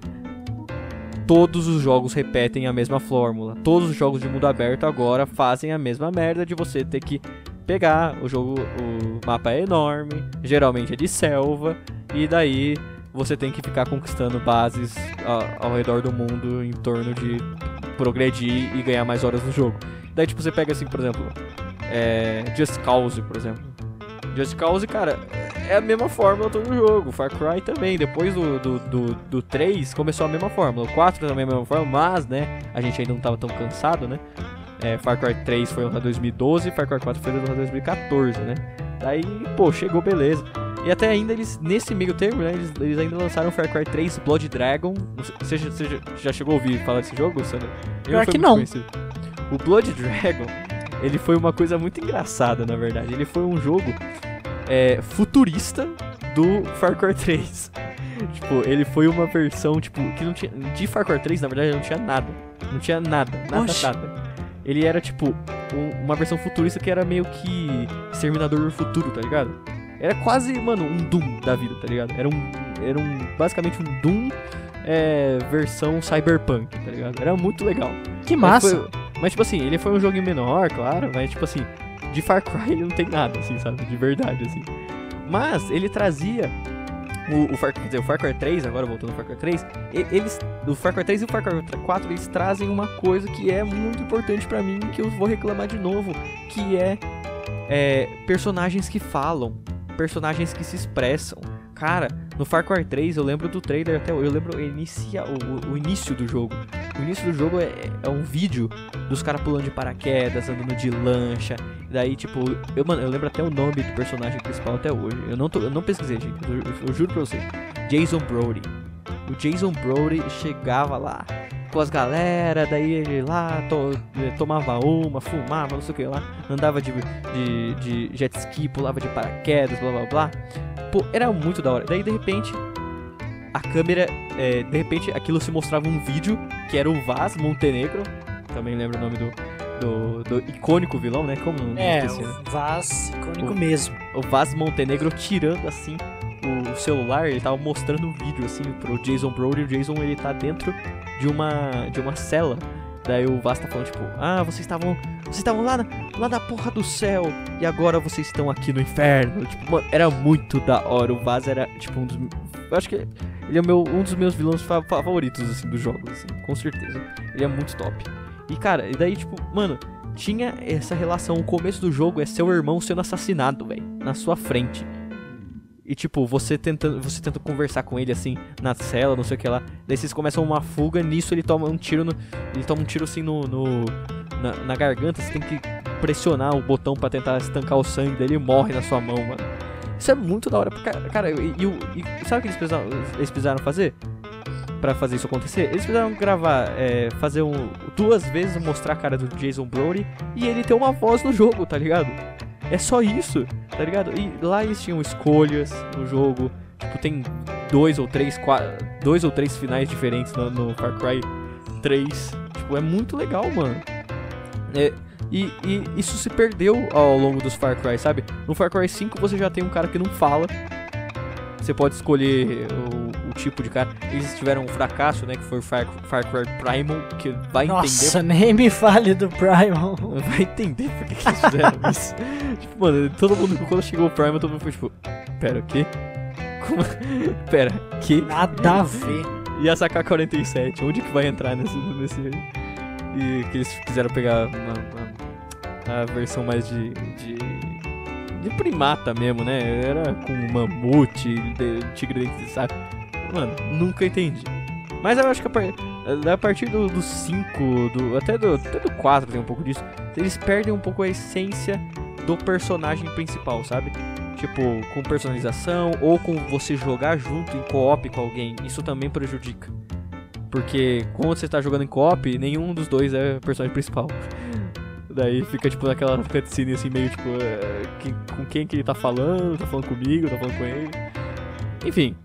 Todos os jogos repetem a mesma fórmula. Todos os jogos de mundo aberto agora fazem a mesma merda de você ter que pegar o jogo. O mapa é enorme, geralmente é de selva, e daí você tem que ficar conquistando bases ao, ao redor do mundo em torno de progredir e ganhar mais horas no jogo. Daí, tipo, você pega assim, por exemplo, é, Just Cause, por exemplo. Just Cause, cara, é a mesma fórmula todo jogo. Far Cry também. Depois do, do, do, do 3 começou a mesma fórmula. O 4 também é a mesma fórmula, mas, né, a gente ainda não tava tão cansado, né? É, Far Cry 3 foi lançado em 2012, Far Cry 4 foi lançado em 2014, né? Daí, pô, chegou beleza. E até ainda eles, nesse meio termo, né, eles, eles ainda lançaram Far Cry 3 Blood Dragon. Você, você já, chegou a ouvir falar desse jogo, Sandra? Pior que não. Conhecido. O Blood Dragon, ele foi uma coisa muito engraçada, na verdade. Ele foi um jogo é, futurista do Far Cry 3. tipo, ele foi uma versão, tipo, que não tinha. De Far Cry 3, na verdade, não tinha nada. Não tinha nada, nada, Oxi. nada. Ele era, tipo, um- uma versão futurista que era meio que Exterminador do Futuro, tá ligado? Era quase, mano, um Doom da vida, tá ligado? Era um. Era um. Basicamente um Doom é, versão cyberpunk, tá ligado? Era muito legal. Que Mas massa. foi- Mas, tipo assim, ele foi um joguinho menor, claro, mas, tipo assim, de Far Cry ele não tem nada, assim, sabe? De verdade, assim. Mas ele trazia. O, o Far, quer dizer, o Far Cry 3, agora voltando ao Far Cry 3, e- eles. O Far Cry 3 e o Far Cry 4 eles trazem uma coisa que é muito importante pra mim, que eu vou reclamar de novo, que é, é personagens que falam, personagens que se expressam. Cara, no Far Cry 3 eu lembro do trailer até eu lembro o, inicia, o, o- início do jogo. O início do jogo é, é um vídeo dos caras pulando de paraquedas, andando de lancha. Daí, tipo, eu, mano, eu lembro até o nome do personagem principal até hoje. Eu não, tô, eu não pesquisei, gente. Eu, eu- eu juro pra você. Jason Brody. O Jason Brody chegava lá com as galera, daí ele lá to- eh, tomava uma, fumava, não sei o que lá, andava de, de, de jet ski, pulava de paraquedas, blá blá blá. Pô, era muito da hora. Daí de repente a câmera, eh, de repente aquilo se mostrava um vídeo que era o Vaz Montenegro, também lembro o nome do, do, do icônico vilão, né? Como não É, esqueci, né? Vaz icônico O- mesmo. o Vaz Montenegro tirando assim o celular, ele tava mostrando um vídeo assim pro Jason Brody, o Jason ele tá dentro de uma de uma cela. Daí o Vaz tá falando tipo: "Ah, vocês estavam vocês estavam lá na, lá na porra do céu e agora vocês estão aqui no inferno". Tipo, mano, era muito da hora. O Vaz era tipo um dos eu acho que ele é meu, um dos meus vilões fa- favoritos assim dos jogos assim, com certeza. Ele é muito top. E cara, e daí tipo, mano, tinha essa relação. O começo do jogo é seu irmão sendo assassinado, velho, na sua frente. E tipo, você tentando, você tenta conversar com ele assim na cela, não sei o que lá. Daí vocês começam uma fuga, nisso ele toma um tiro no, ele toma um tiro assim no, no- na, na garganta, você tem que pressionar o botão pra tentar estancar o sangue dele e morre na sua mão, mano. Isso é muito da hora, porque, cara, e, e, e sabe o que eles precisaram, eles precisaram fazer? Pra fazer isso acontecer? Eles precisaram gravar, é, fazer um, duas vezes mostrar a cara do Jason Brody e ele ter uma voz no jogo, tá ligado? É só isso, tá ligado? E lá eles tinham escolhas no jogo. Tipo, tem dois ou três, qua- dois ou três finais diferentes no, no Far Cry 3. Tipo, é muito legal, mano. É, e, e isso se perdeu ao longo dos Far Cry, sabe? No Far Cry 5 você já tem um cara que não fala. Você pode escolher tipo de cara. Eles tiveram um fracasso, né? Que foi o Far, Far Cry Primal, que vai entender Nossa, nem me fale do Primal. vai entender por que, que eles fizeram isso. tipo, mano, todo mundo, quando chegou o Prime, todo mundo foi tipo, pera, o quê? Como? Pera, que? Nada a ver. E a AK-47, onde que vai entrar nesse... nesse... E que eles quiseram pegar uma, uma- a versão mais de, de... De primata mesmo, né? Era com mamute, de, tigre de saco. Mano, nunca entendi. Mas eu acho que a, par- a partir do 5, do, até, do, até do 4 tem um pouco disso, eles perdem um pouco a essência do personagem principal, sabe? Tipo, com personalização ou com você jogar junto em co-op com alguém, isso também prejudica. Porque quando você tá jogando em co-op, nenhum dos dois é personagem principal. Daí fica tipo naquela cutscene assim, meio tipo, é, que- com quem que ele tá falando, tá falando comigo, tá falando com ele. Enfim,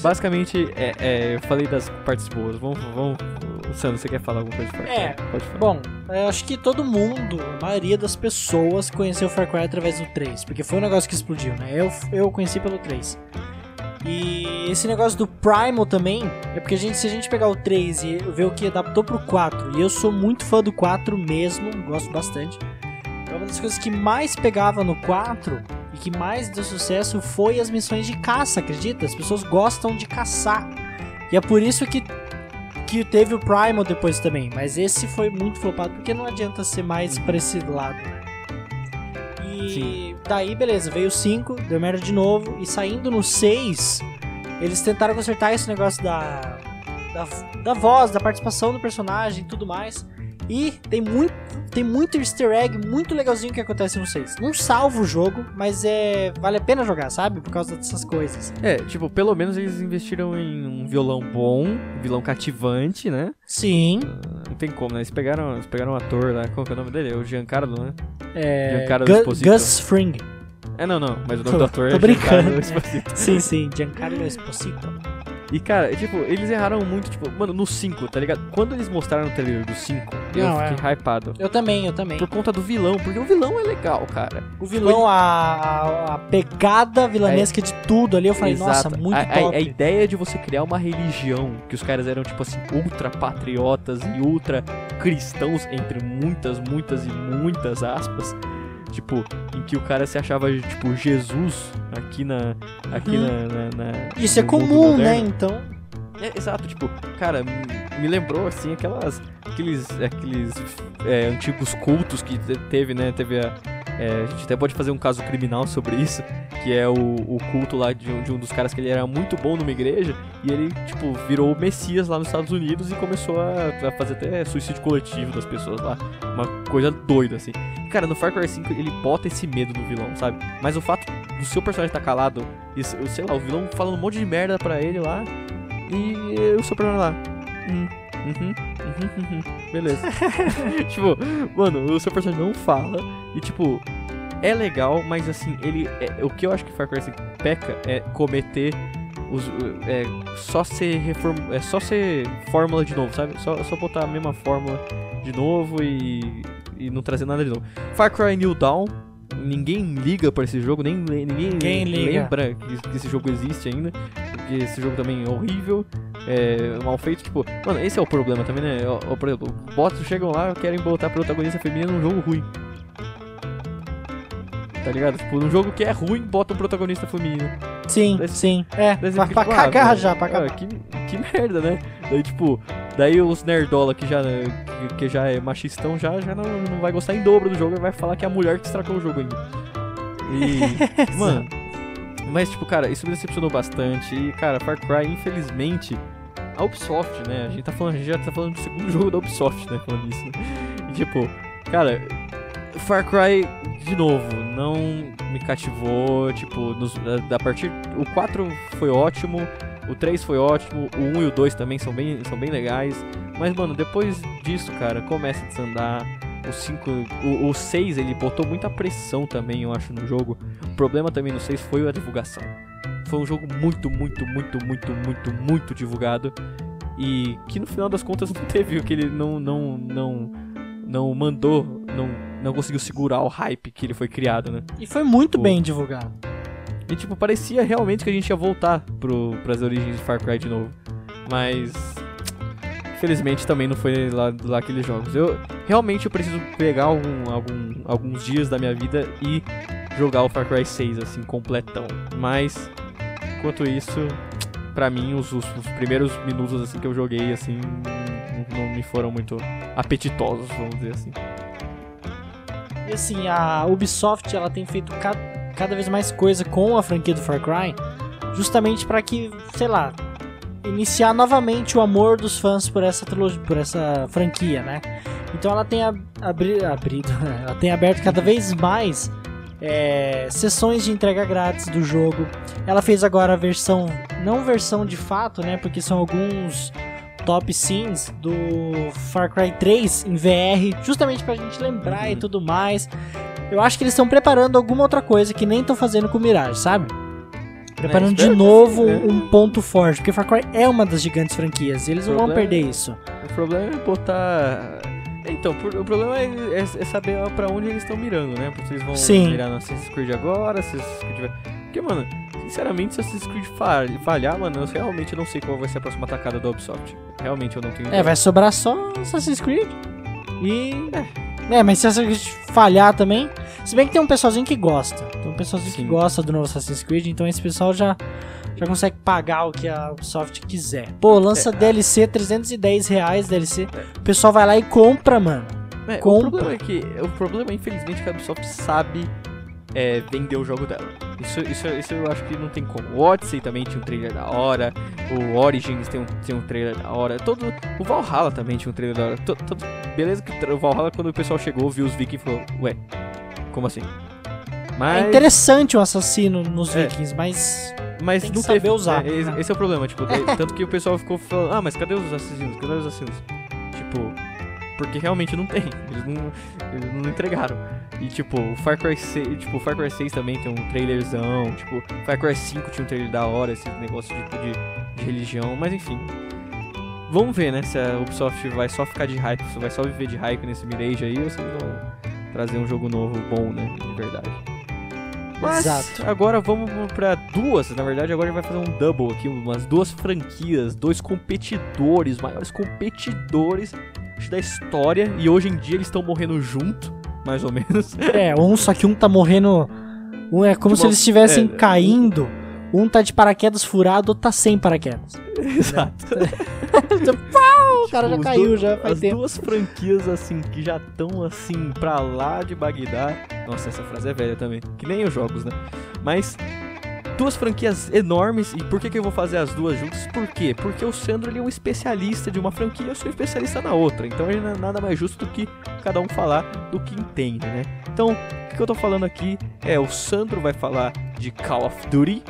basicamente, é, é, eu falei das partes boas. Vamos, vamos. Sandro, você quer falar alguma coisa de Far Cry? É, Pode falar. Bom, eu acho que todo mundo, a maioria das pessoas conheceu Far Cry através do 3, porque foi um negócio que explodiu, né? Eu, eu conheci pelo 3. E esse negócio do Primal também, é porque a gente, se a gente pegar o 3 e ver o que adaptou pro 4, e eu sou muito fã do 4 mesmo, gosto bastante. Uma das coisas que mais pegava no 4 e que mais deu sucesso foi as missões de caça, acredita? As pessoas gostam de caçar. E é por isso que que teve o Primal depois também, mas esse foi muito flopado porque não adianta ser mais pra esse lado, né? E Sim. daí, beleza, veio o 5, deu merda de novo, e saindo no 6, eles tentaram consertar esse negócio da, da, da voz, da participação do personagem e tudo mais. E tem muito, tem muito easter egg muito legalzinho que acontece no 6. Não salva o jogo, mas é vale a pena jogar, sabe? Por causa dessas coisas. É, tipo, pelo menos eles investiram em um violão bom, um vilão cativante, né? Sim. Não tem como, né? Eles pegaram, eles pegaram um ator lá, qual que é o nome dele? É o Giancarlo, né? É, Giancarlo Gu- Esposito. Gus Fring. É, não, não, mas o nome Tô- do ator tô é brincando. Giancarlo Esposito. Sim, sim, Giancarlo Esposito. E, cara, tipo, eles erraram muito, tipo, mano, no 5, tá ligado? Quando eles mostraram o trailer do 5, eu Não, é. fiquei hypado. Eu também, eu também. Por conta do vilão, porque o vilão é legal, cara. O vilão, a, a, a pegada vilanesca de tudo ali, eu falei, nossa, Exato. muito a, a- top. A, ideia de você criar uma religião, que os caras eram, tipo assim, ultra patriotas e ultra cristãos, entre muitas, muitas e muitas aspas. Tipo, em que o cara se achava, tipo, Jesus aqui na. Aqui Uhum. na, na- na- Isso é comum, né? moderno. Então. É, exato, tipo, cara, me- lembrou assim aquelas aqueles aqueles é, antigos cultos que te- teve, né? Teve a é, a gente até pode fazer um caso criminal sobre isso, que é o, o culto lá de um, de um dos caras que ele era muito bom numa igreja e ele, tipo, virou o Messias lá nos Estados Unidos e começou a, a fazer até suicídio coletivo das pessoas lá. Uma coisa doida, assim. Cara, no Far Cry 5 ele bota esse medo no vilão, sabe? Mas o fato do seu personagem estar calado, e, sei lá, o vilão falando um monte de merda pra ele lá, e o seu personagem lá. Hum, uhum, uhum, uhum, beleza. tipo, mano, o seu personagem não fala e tipo, é legal, mas assim, ele. é- o que eu acho que Far Cry 5 peca é cometer os. É, só ser reform, é só ser fórmula de novo, sabe? Só, só botar a mesma fórmula de novo e. e não trazer nada de novo. Far Cry New Dawn. Ninguém liga pra esse jogo, nem ninguém, lembra que, que esse jogo existe ainda. Porque esse jogo também é horrível, é mal feito. Tipo, mano, esse é o problema também, né? Por exemplo, bots chegam lá e querem botar protagonista feminina num jogo ruim. Tá ligado? Tipo, num jogo que é ruim, bota um protagonista feminino. Sim, Daí- sim. É, Daí pra, pra tipo, ah, cagar velho, já, pra ah, acabar. que, que merda, né? Daí, tipo, daí os nerdola que já, que, que já é machistão já, já não, não vai gostar em dobro do jogo e vai falar que é a mulher que estragou o jogo ainda. E, mano, mas, tipo, cara, isso me decepcionou bastante. E, cara, Far Cry, infelizmente, a Ubisoft, né? A gente tá falando, a gente já tá falando do segundo jogo da Ubisoft, né? Falando isso. né? E, tipo, cara, Far Cry, de novo, não me cativou. Tipo, nos, a, a partir. O 4 foi ótimo, o 3 foi ótimo, o 1 e o 2 também são bem, são bem legais. Mas, mano, depois disso, cara, começa a desandar. O 5, o, o 6, ele botou muita pressão também, eu acho, no jogo. O problema também no 6 foi a divulgação. Foi um jogo muito, muito, muito, muito, muito, muito divulgado. E que no final das contas não teve o que ele não, não, não, não mandou, não, não conseguiu segurar o hype que ele foi criado, né? E foi muito Pô. bem divulgado. E tipo, parecia realmente que a gente ia voltar pro, pras origens de Far Cry de novo. Mas. Infelizmente também não foi lá, lá aqueles jogos. Eu realmente eu preciso pegar algum, algum, alguns dias da minha vida e jogar o Far Cry 6, assim, completão. Mas, enquanto isso, pra mim, os, os, os primeiros minutos assim que eu joguei, assim, não, não me foram muito apetitosos, vamos dizer assim. E assim, a Ubisoft ela tem feito ca- cada vez mais coisa com a franquia do Far Cry, justamente pra que, sei lá, iniciar novamente o amor dos fãs por essa trilogia, por essa franquia, né? Então ela tem ab- abri- abrido, ela tem aberto cada vez mais é, sessões de entrega grátis do jogo. Ela fez agora a versão, não versão de fato, né? Porque são alguns top scenes do Far Cry 3 em VR, justamente pra gente lembrar e Uhum. tudo mais. Eu acho que eles estão preparando alguma outra coisa que nem estão fazendo com o Mirage, sabe? Preparando de espero que novo sim, né? um ponto forte, porque Far Cry é uma das gigantes franquias, e eles não vão perder isso. O problema é botar. Então, por- o problema é, é- é saber pra onde eles estão mirando, né? Porque eles vão Sim. mirar no Assassin's Creed agora, Assassin's Creed vai... Porque, mano, sinceramente, se Assassin's Creed falha- falhar, mano, eu realmente não sei qual vai ser a próxima atacada da Ubisoft. Realmente eu não tenho É, ideia. vai sobrar só Assassin's Creed. E. É, mas se Assassin's Creed falhar também. Se bem que tem um pessoalzinho que gosta. Tem um pessoalzinho Sim. que gosta do novo Assassin's Creed, então esse pessoal já. já consegue pagar o que a Ubisoft quiser. Pô, lança É, DLC, 310 reais DLC. O pessoal vai lá e compra, mano. É, o Compra. problema é que. O problema, infelizmente, é que a Ubisoft sabe é, vender o jogo dela. Isso, isso, isso eu acho que não tem como. O Odyssey também tinha um trailer da hora. O Origins tem um, tem um trailer da hora. Todo, o Valhalla também tinha um trailer da hora. To- todo- beleza que o Valhalla, quando o pessoal chegou, viu os vikings e falou: Ué, como assim? Mas. É interessante o assassino nos É. Vikings, mas Mas Tem que não saber teve, usar. é, esse, é o problema, tipo, tanto que o pessoal ficou falando, ah, mas cadê os assassinos? Cadê os assassinos? Tipo, porque realmente não tem. Eles não, eles não entregaram. E tipo, o Far Cry 6, tipo, Far Cry 6 também tem um trailerzão, tipo, Far Cry 5 tinha um trailer da hora, esse negócio de, de, de religião, mas enfim. Vamos ver, né, se a Ubisoft vai só ficar de hype, se vai só viver de hype nesse Mirage aí, ou se eles vão trazer um jogo novo bom, né, de verdade. Mas Exato. agora vamos pra duas, na verdade agora a gente vai fazer um double aqui, umas duas franquias, dois competidores, maiores competidores da história, e hoje em dia eles estão morrendo junto, mais ou menos. é, um só que um tá morrendo. Um é como se eles estivessem é, caindo. Um tá de paraquedas furado, outro tá sem paraquedas. Exato. O cara já caiu, já faz As tempo. duas franquias, assim, que já estão, assim, pra lá de Bagdá. Nossa, essa frase é velha também. Que nem os jogos, né? Mas. Duas franquias enormes, e por que, que eu vou fazer as duas juntas? Por quê? Porque o Sandro ele é um especialista de uma franquia eu sou especialista na outra. Então ele é nada mais justo do que cada um falar do que entende, né? Então, o que, que eu tô falando aqui é o Sandro vai falar de Call of Duty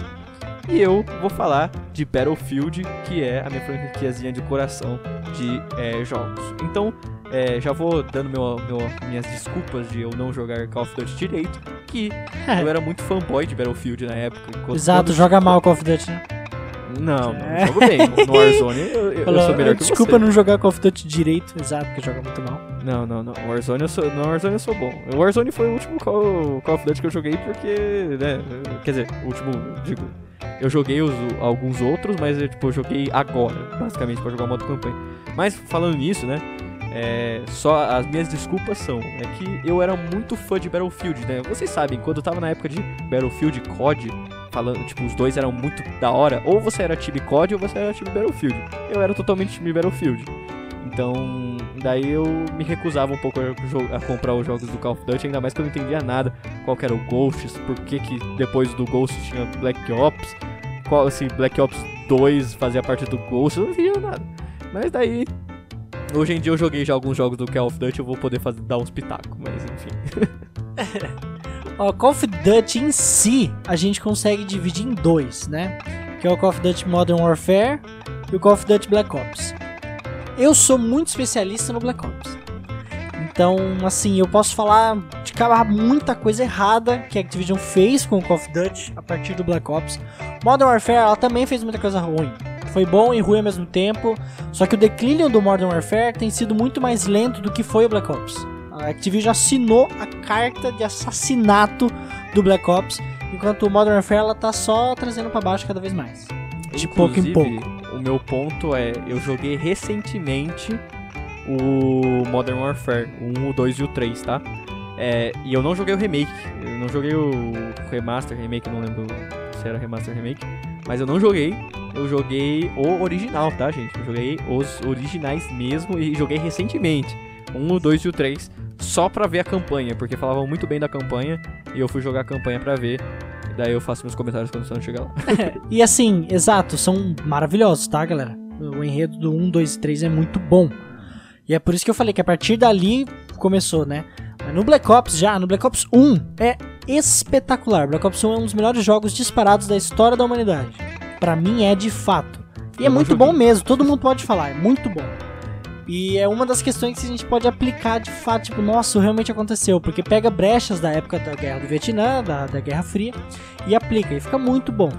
e eu vou falar de Battlefield, que é a minha franquiazinha de coração de é, jogos. Então, é, já vou dando meu, meu- minhas desculpas de eu não jogar Call of Duty direito, que eu era muito fanboy de Battlefield na época. É. Exato, quando- joga mal Call of Duty, né? Não, não, É. jogo bem. No Warzone eu, eu- eu Falou, sou melhor que Desculpa você. não jogar Call of Duty direito. Exato, porque joga muito mal. Não, não, não. Warzone eu sou, no Warzone eu sou bom. O Warzone foi o último Call, Call of Duty que eu joguei porque, né, quer dizer, o último, digo, eu joguei os, alguns outros, mas eu, tipo, eu joguei agora, basicamente, pra jogar o modo campanha. Mas falando nisso, né, é, só as minhas desculpas são, é que eu era muito fã de Battlefield, né, vocês sabem, quando eu tava na época de Battlefield COD, falando, tipo, os dois eram muito da hora, ou você era time COD ou você era time Battlefield. Eu era totalmente time Battlefield. Então, daí eu me recusava um pouco a, a comprar os jogos do Call of Duty, ainda mais que eu não entendia nada. Qual era o Ghosts, por que, que depois do Ghost tinha Black Ops, qual, se Black Ops 2 fazia parte do Ghost, eu não entendia nada. Mas daí, hoje em dia eu joguei já alguns jogos do Call of Duty, eu vou poder fazer, dar uns pitacos, mas enfim. Ó, Call of Duty em si, a gente consegue dividir em dois, né? Que é o Call of Duty Modern Warfare e o Call of Duty Black Ops. Eu sou muito especialista no Black Ops. Então, assim, eu posso falar de cara muita coisa errada que a Activision fez com o Call of Duty a partir do Black Ops. Modern Warfare, ela também fez muita coisa ruim. Foi bom e ruim ao mesmo tempo. Só que o declínio do Modern Warfare tem sido muito mais lento do que foi o Black Ops. A Activision assinou a carta de assassinato do Black Ops, enquanto o Modern Warfare ela tá só trazendo pra baixo cada vez mais. De pouco em Inclusive, pouco. O meu ponto é, eu joguei recentemente o Modern Warfare, o 1, o 2 e o 3, tá? É, e eu não joguei o remake, eu não joguei o remaster, remake, não lembro se era remaster ou remake, mas eu não joguei, eu joguei o original, tá, gente? Eu joguei os originais mesmo e joguei recentemente, 1, o 2 e o 3, só pra ver a campanha, porque falavam muito bem da campanha e eu fui jogar a campanha pra ver. Daí eu faço meus comentários quando o Sandro chegar lá. E assim, exato, são maravilhosos, tá, galera? O enredo do 1, 2 e 3 é muito bom. E é por isso que eu falei que a partir dali começou, né? Mas no Black Ops já, no Black Ops 1 é espetacular. Black Ops 1 é um dos melhores jogos disparados da história da humanidade. Pra mim é de fato. E é Eu não muito joguei. bom mesmo, todo mundo pode falar, é muito bom. E é uma das questões que a gente pode aplicar de fato, tipo, nossa, realmente aconteceu, porque pega brechas da época da Guerra do Vietnã, da, da Guerra Fria, e aplica, e fica muito bom.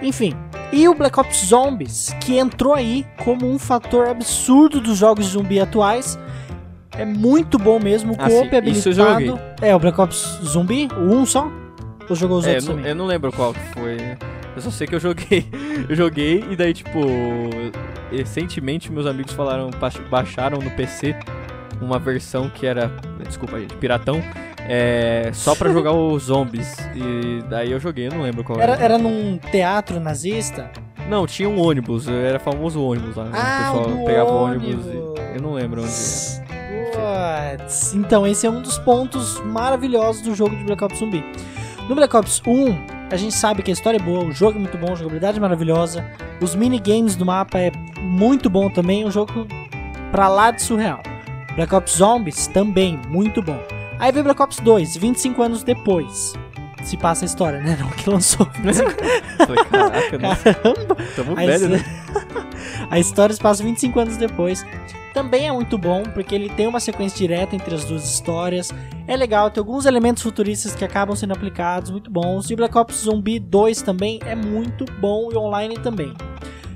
Enfim, e o Black Ops Zombies, que entrou aí como um fator absurdo dos jogos de zumbi atuais, é muito bom mesmo, o Ah, co-op sim, isso eu joguei. habilitado. É, o Black Ops Zumbi, o 1 só? Ou jogou os É, eu outros não, também? eu não lembro qual que foi. Eu só sei que eu joguei. Eu joguei e daí, tipo, recentemente meus amigos falaram, baix- baixaram no PC uma versão que era, desculpa gente, piratão, É, só pra jogar os zombies. E daí eu joguei, eu não lembro qual Era, era num teatro nazista? Não, tinha um ônibus, era famoso ônibus lá. né? Ah, o pessoal pegava o ônibus ônibus. e. Eu não lembro onde. Então, esse é um dos pontos maravilhosos do jogo de Black Ops Zumbi. No Black Ops 1, a gente sabe que a história é boa, o jogo é muito bom, a jogabilidade é maravilhosa, os minigames do mapa é muito bom também, um jogo pra lá de surreal. Black Ops Zombies também, muito bom. Aí vem Black Ops 2, 25 anos depois. Se passa a história, né? Não que lançou. Falei, caraca, né? Caramba! Tamo velho, né? a história se passa 25 anos depois. Também é muito bom, porque ele tem uma sequência direta entre as duas histórias. É legal, tem alguns elementos futuristas que acabam sendo aplicados, muito bons. E Black Ops Zumbi 2 também é muito bom e online também.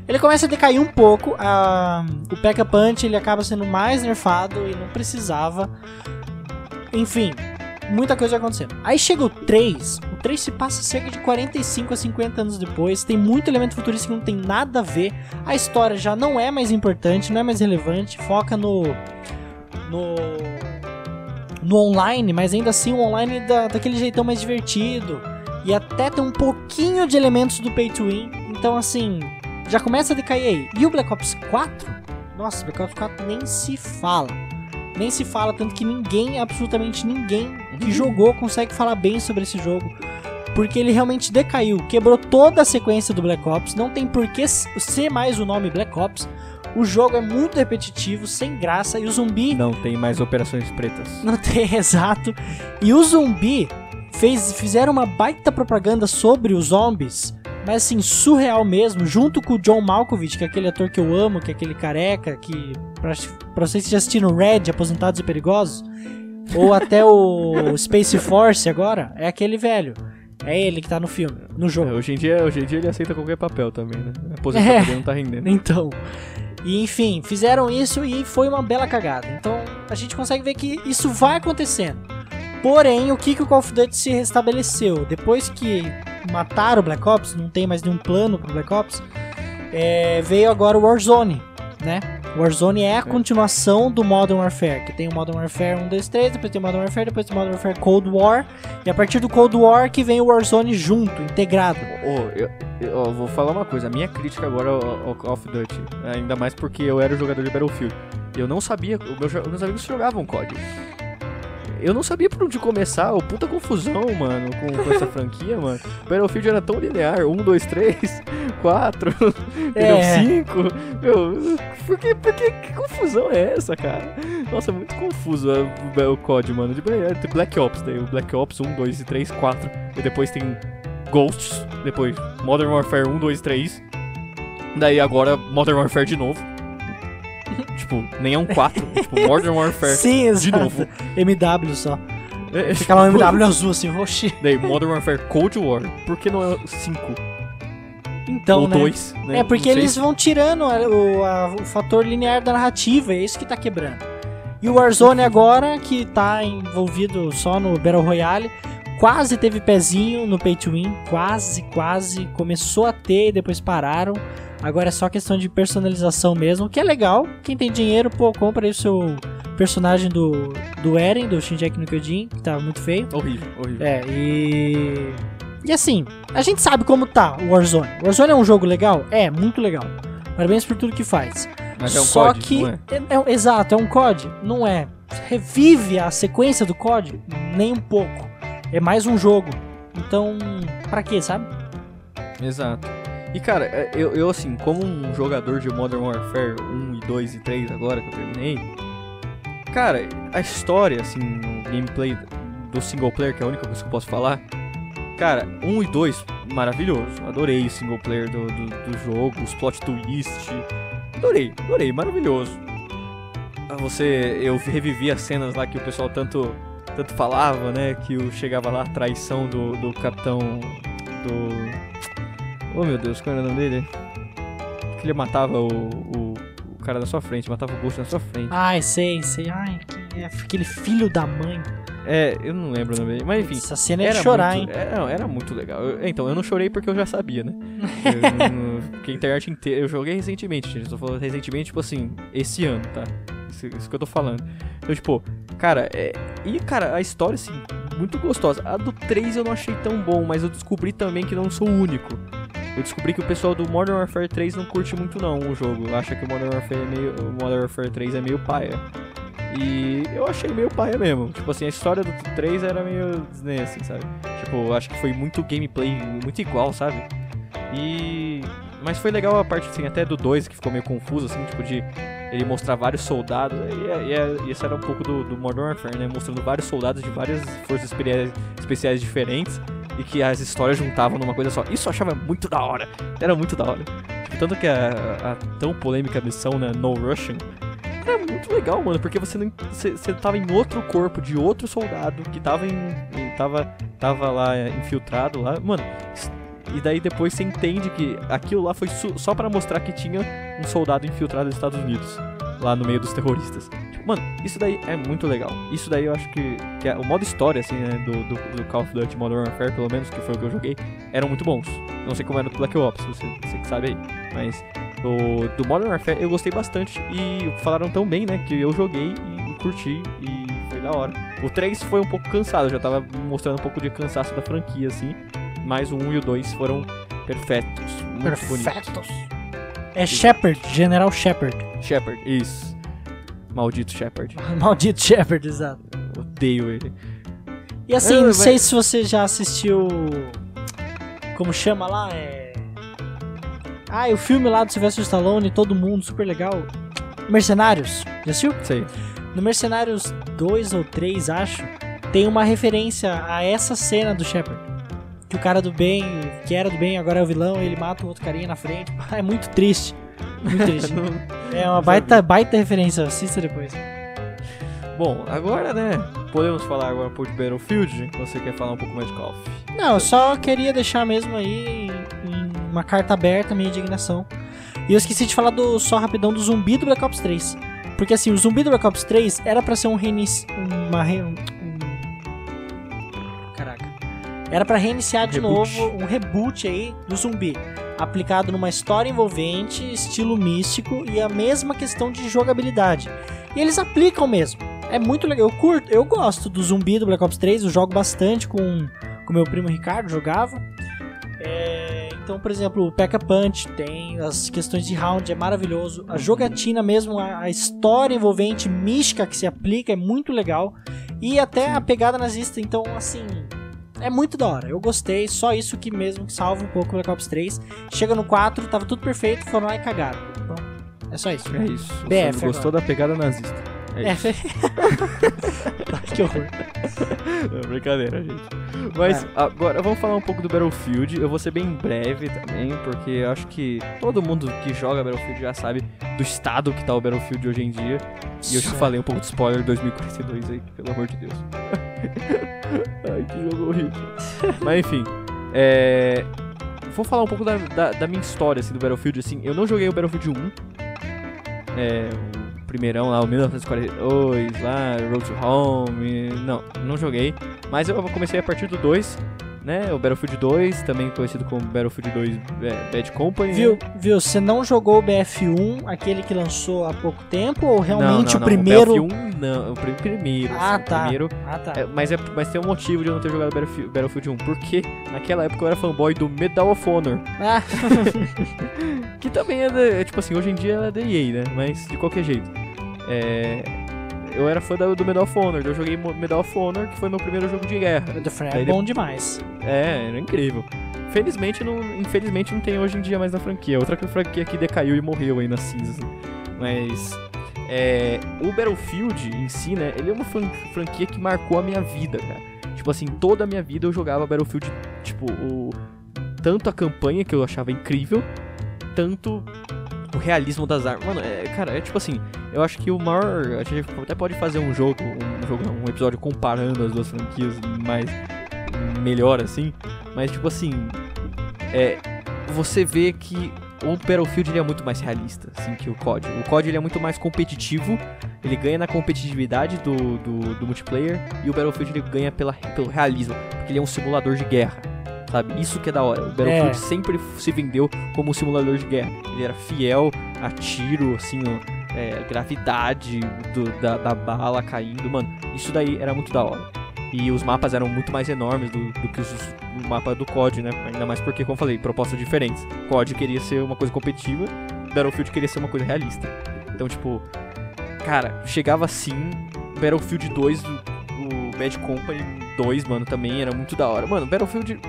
Ele começa a decair um pouco, a- o P.E.K.K.A. Punch ele acaba sendo mais nerfado e não precisava. Enfim, muita coisa acontecendo. Aí chega o 3, o 3 se passa cerca de 45 a 50 anos depois, tem muito elemento futurista que não tem nada a ver, a história já não é mais importante, não é mais relevante, foca no. no. no online, mas ainda assim o online da, daquele jeitão mais divertido. E até tem um pouquinho de elementos do pay to win. Então assim, já começa a decair aí. E o Black Ops 4? Nossa, Black Ops 4 nem se fala. Nem se fala, tanto que ninguém, absolutamente ninguém que jogou consegue falar bem sobre esse jogo. Porque ele realmente decaiu, quebrou toda a sequência do Black Ops, não tem por que ser mais o nome Black Ops. O jogo é muito repetitivo, sem graça, e o zumbi Não tem mais operações pretas. não tem exato. E o zumbi fez, fizeram uma baita propaganda sobre os zombies, mas assim, surreal mesmo, junto com o John Malkovich, que é aquele ator que eu amo, que é aquele careca, que pra, pra vocês que já assistiram Red, Aposentados e Perigosos, ou até o Space Force agora, é aquele velho. É ele que tá no filme, no É, jogo. hoje, em dia, hoje em dia ele aceita qualquer papel também, né? A posição É. dele não tá rendendo. Então. E enfim, fizeram isso e foi uma bela cagada. Então a gente consegue ver que isso vai acontecendo. Porém, o que, que o Call of Duty se restabeleceu? Depois que mataram o Black Ops, não tem mais nenhum plano pro Black Ops, é, veio agora o Warzone, né? Warzone é a continuação do Modern Warfare, que tem o Modern Warfare 1, 2, 3, depois tem o Modern Warfare, depois tem o Modern Warfare Cold War, e a partir do Cold War que vem o Warzone junto, integrado. Ô, eu, eu- vou falar uma coisa, a minha crítica agora ao, Call of Duty, ainda mais porque eu era jogador de Battlefield, eu não sabia, o meu jo- meus amigos jogavam COD. Eu não sabia por onde começar, ô, puta confusão, mano, com, com essa franquia, mano. Battlefield era tão linear, 1, 2, 3, 4, entendeu? É. 5. Meu, por que, por que, que confusão é essa, cara? Nossa, é muito confuso é, o, o COD, mano. De, é, tem Black Ops, tem o Black Ops 1, 2 e 3, 4. E depois tem Ghosts, depois Modern Warfare 1, 2, 3. Daí agora Modern Warfare de novo. tipo, nem é um 4, é tipo Modern Warfare Sim, exato. de novo. MW só. É, Fica lá um MW azul assim, oxi. Daí Modern Warfare Cold War, por que não é 5 Então, ou né? 2? Né? É porque eles vão tirando a- o, a- o fator linear da narrativa, é isso que tá quebrando. E o Warzone agora, que tá envolvido só no Battle Royale, quase teve pezinho no Pay to Win, quase, quase, começou a ter e depois pararam. Agora é só questão de personalização mesmo, que é legal. Quem tem dinheiro, pô, compra aí o seu personagem do, do Eren, do Shinjeki no Kyojin, que tá muito feio. Horrível, horrível. É, e. E assim, a gente sabe como tá o Warzone. O Warzone é um jogo legal? É, muito legal. Parabéns por tudo que faz. Mas é um Só COD, que. é? é- é- exato, é um COD? Não é. Revive a sequência do COD? Nem um pouco. É mais um jogo. Então, pra quê, sabe? Exato. E cara, é, eu, eu assim, como um jogador de Modern Warfare 1 e 2 e 3 agora que eu terminei, cara, a história, assim, no gameplay do single player, que é a única coisa que eu posso falar, cara, 1 e 2, maravilhoso. Adorei o single player do, do, do jogo, os plot twist. Adorei, adorei, maravilhoso. Ah, Você, eu revivi as cenas lá que o pessoal tanto, tanto falava, né? Que o, chegava lá a traição do, do capitão do. Oh meu Deus, qual era o nome dele? Que ele matava o, o, o cara na sua frente, matava o Ghost na sua frente. Ai, sei, sei. Ai, que é aquele filho da mãe. É, eu não lembro o nome dele, mas enfim. Essa cena é de chorar, muito, hein? Era, não, era muito legal. Eu- então, eu não chorei porque eu já sabia, né? Eu, porque a internet inteira. Eu joguei recentemente, gente. Eu tô falando recentemente, tipo assim, esse ano, tá? Isso, isso que eu tô falando. Então, tipo, cara, é. E, cara, a história, assim, muito gostosa. A do 3 eu não achei tão bom, mas eu descobri também que não sou o único. Eu descobri que o pessoal do Modern Warfare 3 não curte muito não o jogo. Acha que o Modern Warfare, é meio, Modern Warfare 3 é meio paia. E eu achei meio paia mesmo. Tipo assim, a história do 3 era meio Disney, assim, sabe? Tipo, acho que foi muito gameplay, muito igual, sabe? E. Mas foi legal a parte, assim, até do 2, que ficou meio confuso, assim, tipo, de ele mostrar vários soldados. E, e, e esse era um pouco do, do Modern Warfare, né? Mostrando vários soldados de várias forças especiais diferentes e que as histórias juntavam numa coisa só. Isso eu achava muito da hora. Era muito da hora. Tipo, tanto que a, a, tão polêmica missão, né, No Russian, era muito legal, mano, porque você não você, tava em outro corpo de outro soldado que tava em tava tava lá é, infiltrado lá. Mano, e daí depois você entende que aquilo lá foi só para mostrar que tinha um soldado infiltrado nos Estados Unidos, lá no meio dos terroristas. Mano, isso daí é muito legal. Isso daí eu acho que, que é, o modo história, assim, né, do, do, do, Call of Duty Modern Warfare, pelo menos, que foi o que eu joguei, eram muito bons. Não sei como era do Black Ops, você, você que sabe aí. Mas do, do Modern Warfare eu gostei bastante e falaram tão bem, né, que eu joguei e curti e foi da hora. O 3 foi um pouco cansado, já tava mostrando um pouco de cansaço da franquia, assim mas o 1 e o 2 foram perfeitos. Muito perfeitos. Bonitos. É Shepard, General Shepard. Shepard, isso. Maldito Shepard. Maldito Shepard, exato. Odeio ele. E assim, não sei se você já assistiu. Como chama lá? É. Ah, o filme lá do Sylvester Stallone, todo mundo, super legal. Mercenários, já assistiu? Sei. No Mercenários 2 ou 3, acho, tem uma referência a essa cena do Shepard que o cara do bem, que era do bem, agora é o vilão, ele mata o outro carinha na frente. É muito triste. Muito triste. é uma baita, baita referência, assista depois. Bom, agora, né, podemos falar agora um pouco de Battlefield, você quer falar um pouco mais de Call of? Não, eu só queria deixar mesmo aí uma carta aberta minha indignação. E eu esqueci de falar do só rapidão do zumbi do Black Ops 3. Porque assim, o zumbi do Black Ops 3 era para ser um reinicio, uma re, Era para reiniciar de reboot. novo um reboot aí do zumbi, aplicado numa história envolvente, estilo místico e a mesma questão de jogabilidade. E eles aplicam mesmo. É muito legal. Eu curto, eu gosto do zumbi do Black Ops 3, eu jogo bastante com com meu primo Ricardo, jogava. É, então, por exemplo, o Pekka Punch tem as questões de round, é maravilhoso. A jogatina mesmo, a, a história envolvente, mística que se aplica é muito legal. E até a pegada nazista, então, assim, é muito da hora. Eu gostei, só isso que mesmo que salva um pouco o Black Ops 3. Chega no 4, tava tudo perfeito, foram lá e cagaram. Então, é só isso. É isso. BF. Você gostou da pegada nazista. É, é. isso. que horror. Não, brincadeira, gente. Mas é. agora vamos falar um pouco do Battlefield. Eu vou ser bem breve também, porque eu acho que todo mundo que joga Battlefield já sabe do estado que tá o Battlefield hoje em dia. E eu já falei um pouco de spoiler 2042 aí, pelo amor de Deus. Ai, que jogo horrível. Mas enfim, é... Vou falar um pouco da, da, da, minha história, assim, do Battlefield, assim. Eu não joguei o Battlefield 1. É... O primeirão lá, o 1942, lá, Road to Home. Não, não joguei. Mas eu comecei a partir do 2 né? O Battlefield 2, também conhecido como Battlefield 2 é, Bad Company. Viu, né? viu? Você não jogou o BF1, aquele que lançou há pouco tempo, ou realmente não, não, o primeiro? O BF1 não, o primeiro. Ah, assim, tá. O primeiro, ah, tá. É, mas, é, mas tem um motivo de eu não ter jogado Battlefield, Battlefield 1, porque naquela época eu era fanboy do Medal of Honor. Ah. que também é, é, tipo assim, hoje em dia é da EA, né? Mas de qualquer jeito. É, eu era fã do Medal of Honor, eu joguei Medal of Honor, que foi meu primeiro jogo de guerra. É bom demais. É, era incrível. Felizmente não, infelizmente não tem hoje em dia mais na franquia. Outra franquia que decaiu e morreu aí nas cinzas. Mas é, o Battlefield em si, né, ele é uma franquia que marcou a minha vida, cara. Tipo assim, toda a minha vida eu jogava Battlefield, tipo, o, tanto a campanha que eu achava incrível, tanto o realismo das armas. Mano, é, cara, é tipo assim, eu acho que o maior. A gente até pode fazer um jogo, um jogo, um episódio comparando as duas franquias mais melhor assim. Mas tipo assim. É. Você vê que o Battlefield ele é muito mais realista, assim, que o COD. O COD ele é muito mais competitivo, ele ganha na competitividade do, do, do multiplayer, e o Battlefield ele ganha pela, pelo realismo, porque ele é um simulador de guerra sabe? Isso que é da hora. O Battlefield é. sempre se vendeu como um simulador de guerra. Ele era fiel a tiro, assim, é, gravidade do, da, da, bala caindo, mano. Isso daí era muito da hora. E os mapas eram muito mais enormes do, do que os, o mapa do COD, né? Ainda mais porque, como eu falei, propostas diferentes. COD queria ser uma coisa competitiva, Battlefield queria ser uma coisa realista. Então, tipo, cara, chegava assim, Battlefield 2, o, o Bad Company 2, mano, também era muito da hora. Mano, Battlefield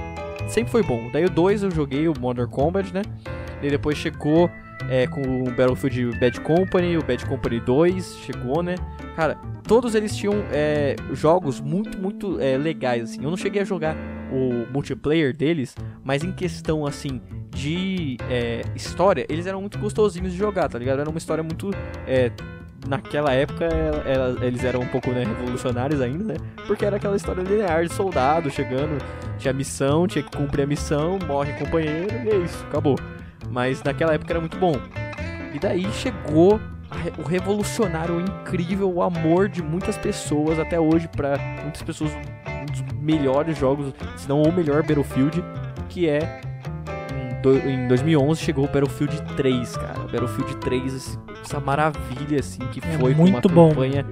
sempre foi bom. Daí o 2 eu joguei o Modern Combat, né? E depois chegou é, com o Battlefield Bad Company, o Bad Company 2 chegou, né? Cara, todos eles tinham é, jogos muito, muito é, legais, assim. Eu não cheguei a jogar o multiplayer deles, mas em questão, assim, de é, história, eles eram muito gostosinhos de jogar, tá ligado? Era uma história muito... Naquela época, ela, eles eram um pouco né, revolucionários ainda, né? Porque era aquela história linear de soldado chegando, tinha missão, tinha que cumprir a missão, morre companheiro, e é isso, acabou. Mas naquela época era muito bom. E daí chegou o revolucionário, o incrível, o amor de muitas pessoas até hoje para muitas pessoas um dos melhores jogos, se não o melhor Battlefield, que é em 2011 chegou o Battlefield 3, cara. Battlefield 3, essa maravilha assim que É foi muito uma bom. campanha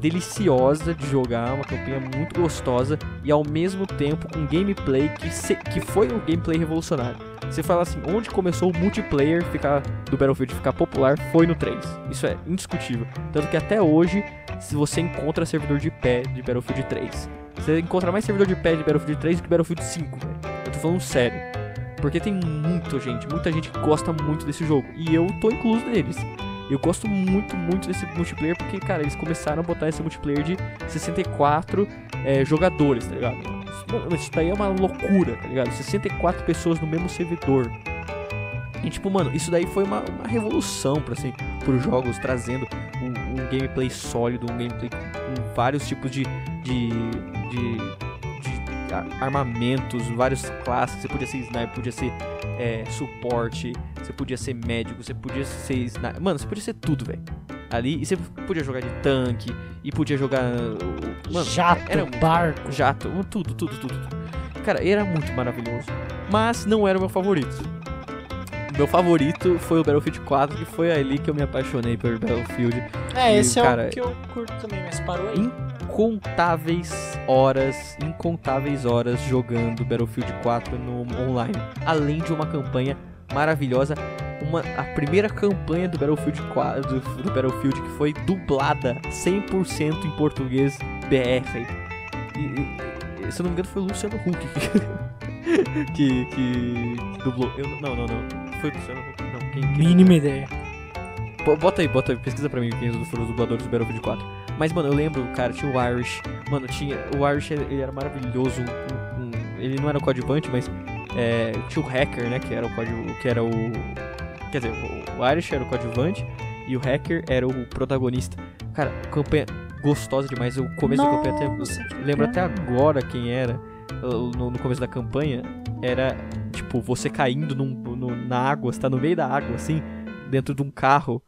deliciosa de jogar, uma campanha muito gostosa e ao mesmo tempo com gameplay que, se- que foi um gameplay revolucionário. Você fala assim, onde começou o multiplayer ficar, do Battlefield ficar popular foi no 3. Isso é indiscutível. Tanto que até hoje, se você encontra servidor de pé de Battlefield 3, você encontra mais servidor de pé de Battlefield 3 do que Battlefield 5, velho. Eu tô falando sério. Porque tem muita gente, muita gente que gosta muito desse jogo. E eu tô incluso neles. Eu gosto muito, muito desse multiplayer porque, cara, eles começaram a botar esse multiplayer de 64 é, jogadores, tá ligado? Isso daí é uma loucura, tá ligado? 64 pessoas no mesmo servidor. E tipo, mano, isso daí foi uma, uma revolução pra, assim, pros jogos, trazendo um, um gameplay sólido, um gameplay com, vários tipos de, de, de, armamentos, vários classes. Você podia ser sniper, podia ser é, suporte, você podia ser médico, você podia ser sniper. Mano, você podia ser tudo, velho. Ali, e você podia jogar de tanque, e podia jogar. Mano, Jato, era muito- barco. Jato, tudo, tudo, tudo, tudo. Cara, era muito maravilhoso. Mas não era o meu favorito. Meu favorito foi o Battlefield 4, que foi ali que eu me apaixonei pelo Battlefield. É, E, esse é cara, o que eu curto também, mas parou aí. Incontáveis horas, incontáveis horas jogando Battlefield 4 no online. Além de uma campanha maravilhosa. Uma, a primeira campanha do Battlefield 4, do, do Battlefield que foi dublada 100% em português BR. E, e- se eu não me engano foi o Luciano Huck que, que, que dublou. Eu, não, não, não. Foi o Luciano Huck. Não, quem, quem Mínima ideia. Bo- Bota aí, bota aí, pesquisa pra mim quem foram os dubladores do Battlefield 4. Mas, mano, eu lembro, cara, tinha o Irish. Mano, tinha. O Irish ele era maravilhoso. um- um- ele não era o coadjuvante, mas é, tinha o hacker, né? Que era o que era o. Quer dizer, o, Irish era o coadjuvante e o hacker era o protagonista. Cara, campanha gostosa demais. O começo da campanha Nossa, até. Lembro até agora quem era. No, no começo da campanha. Era, tipo, você caindo num- no- na água, você tá no meio da água, assim, dentro de um carro.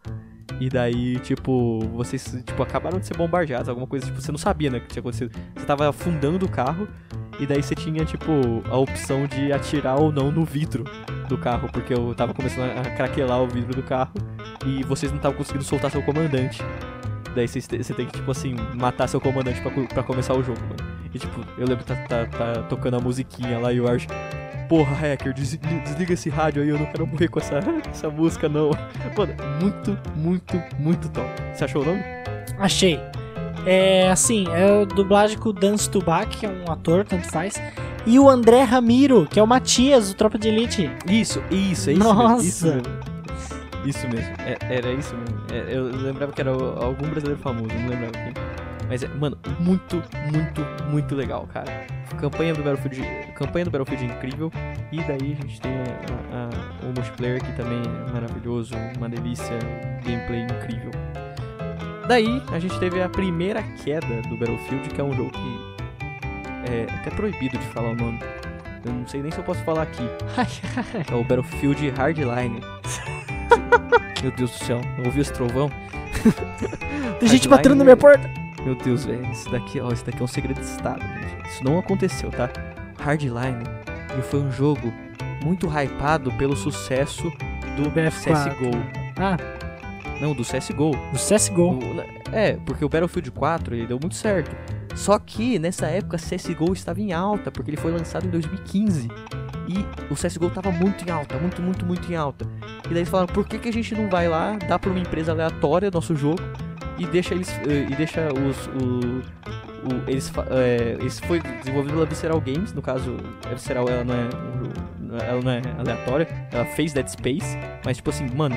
E daí, tipo, vocês tipo, acabaram de ser bombardeados, alguma coisa, tipo, você não sabia, né, que tinha acontecido. Você tava afundando o carro, e daí você tinha, tipo, a opção de atirar ou não no vidro do carro, porque eu tava começando a craquelar o vidro do carro, e vocês não estavam conseguindo soltar seu comandante. Daí você tem que, tipo assim, matar seu comandante pra, co- pra começar o jogo, mano. E tipo, eu lembro tá, tá, tá tocando a musiquinha lá e o Arch. Porra, hacker, des- desliga esse rádio aí, eu não quero morrer com essa, essa música, não. Mano, muito, muito, muito top. Você achou o nome? Achei. É assim, é a dublagem com o Dan Stubach, que é um ator, tanto faz. E o André Ramiro, que é o Matias, do Tropa de Elite. Isso, isso, é isso Nossa. mesmo. Isso mesmo. Isso mesmo. É- era isso mesmo. É, eu lembrava que era o- algum brasileiro famoso, não lembrava quem. Mas, é, mano, muito, muito, muito legal, cara. Campanha do Battlefield, campanha do Battlefield é incrível. E daí a gente tem a- a- o multiplayer que também é maravilhoso, uma delícia, gameplay incrível. Daí a gente teve a primeira queda do Battlefield, que é um jogo que é até proibido de falar o nome. Eu não sei nem se eu posso falar aqui. É o Battlefield Hardline. Meu Deus do céu, eu ouvi esse trovão? Tem gente batendo na minha porta. Meu Deus, velho, isso daqui, ó, isso daqui é um segredo de estado, gente. Isso não aconteceu, tá? Hardline, ele foi um jogo muito hypado pelo sucesso do BF4. CSGO. Ah, Não, do CSGO. do CSGO. O- é, porque o Battlefield 4 ele deu muito certo. Só que nessa época CSGO estava em alta, porque ele foi lançado em 2015. E o CSGO tava muito em alta, muito, muito, muito em alta. E daí eles falaram, por que, que a gente não vai lá, dá pra uma empresa aleatória nosso jogo e deixa eles. eh, e deixa os. O, o- eles, é, esse foi desenvolvido pela Visceral Games, no caso, a Visceral ela não é. Ela não é aleatória, ela fez Dead Space, mas tipo assim, mano,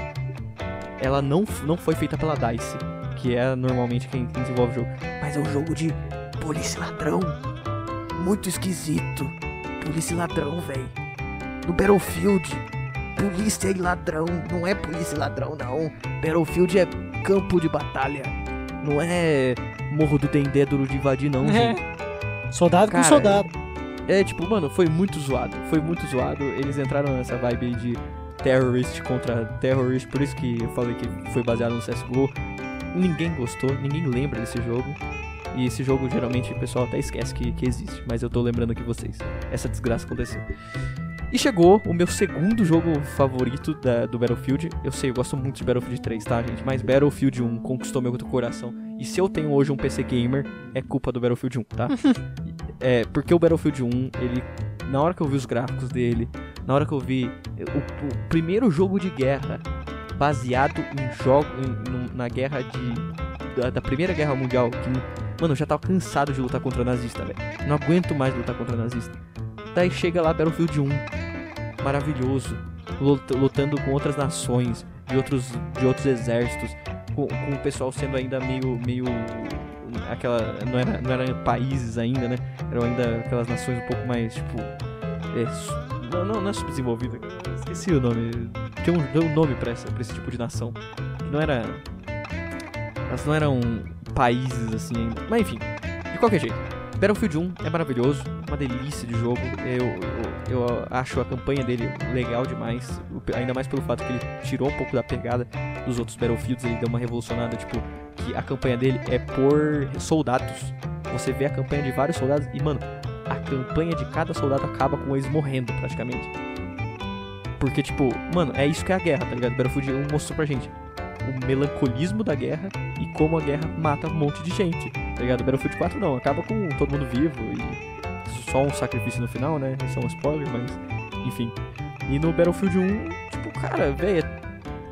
ela não, não foi feita pela DICE, que é normalmente quem, quem desenvolve o jogo. Mas é um jogo de polícia ladrão. Muito esquisito. Polícia ladrão, velho. No Battlefield, polícia e ladrão. Não é polícia e ladrão, não. Battlefield é campo de batalha. Não é Morro do Dendê duro de invadir, não, É. gente. Soldado Cara, com soldado. É, tipo, mano, foi muito zoado. Foi muito zoado. Eles entraram nessa vibe aí de terrorist contra terrorist, por isso que eu falei que foi baseado no CSGO. Ninguém gostou, ninguém lembra desse jogo. E esse jogo geralmente o pessoal até esquece que, que existe, mas eu tô lembrando aqui vocês. Essa desgraça aconteceu. E chegou o meu segundo jogo favorito da- do Battlefield. Eu sei, eu gosto muito de Battlefield 3, tá, gente? Mas Battlefield 1 conquistou meu coração. E se eu tenho hoje um PC gamer, é culpa do Battlefield 1, tá? é, porque o Battlefield 1, ele. Na hora que eu vi os gráficos dele, na hora que eu vi o, o primeiro jogo de guerra baseado em jogo em- na guerra de da, da Primeira Guerra Mundial, que mano, eu já tava cansado de lutar contra nazista, velho. Não aguento mais lutar contra nazista. Daí chega lá Battlefield 1, maravilhoso, lut- lutando com outras nações, de outros de outros exércitos, com, com o pessoal sendo ainda meio meio aquela não era não eram países ainda, né? Eram ainda aquelas nações um pouco mais tipo é, não, não, não é subdesenvolvida, esqueci o nome. Tem um, tem um nome pra, essa, pra esse tipo de nação. Não era. Elas não eram países assim ainda. Mas enfim, de qualquer jeito. Battlefield 1 é maravilhoso, uma delícia de jogo. Eu, eu, eu acho a campanha dele legal demais. Ainda mais pelo fato que ele tirou um pouco da pegada dos outros Battlefields. Ele deu uma revolucionada, tipo, que a campanha dele é por soldados. Você vê a campanha de vários soldados e, mano, a campanha de cada soldado acaba com eles morrendo, praticamente. Porque, tipo, mano, é isso que é a guerra, tá ligado? Battlefield 1 mostrou pra gente o melancolismo da guerra e como a guerra mata um monte de gente, tá ligado? Battlefield 4 não, acaba com todo mundo vivo e só um sacrifício no final, né? Isso é um spoiler, mas enfim. E no Battlefield 1, tipo, cara, velho,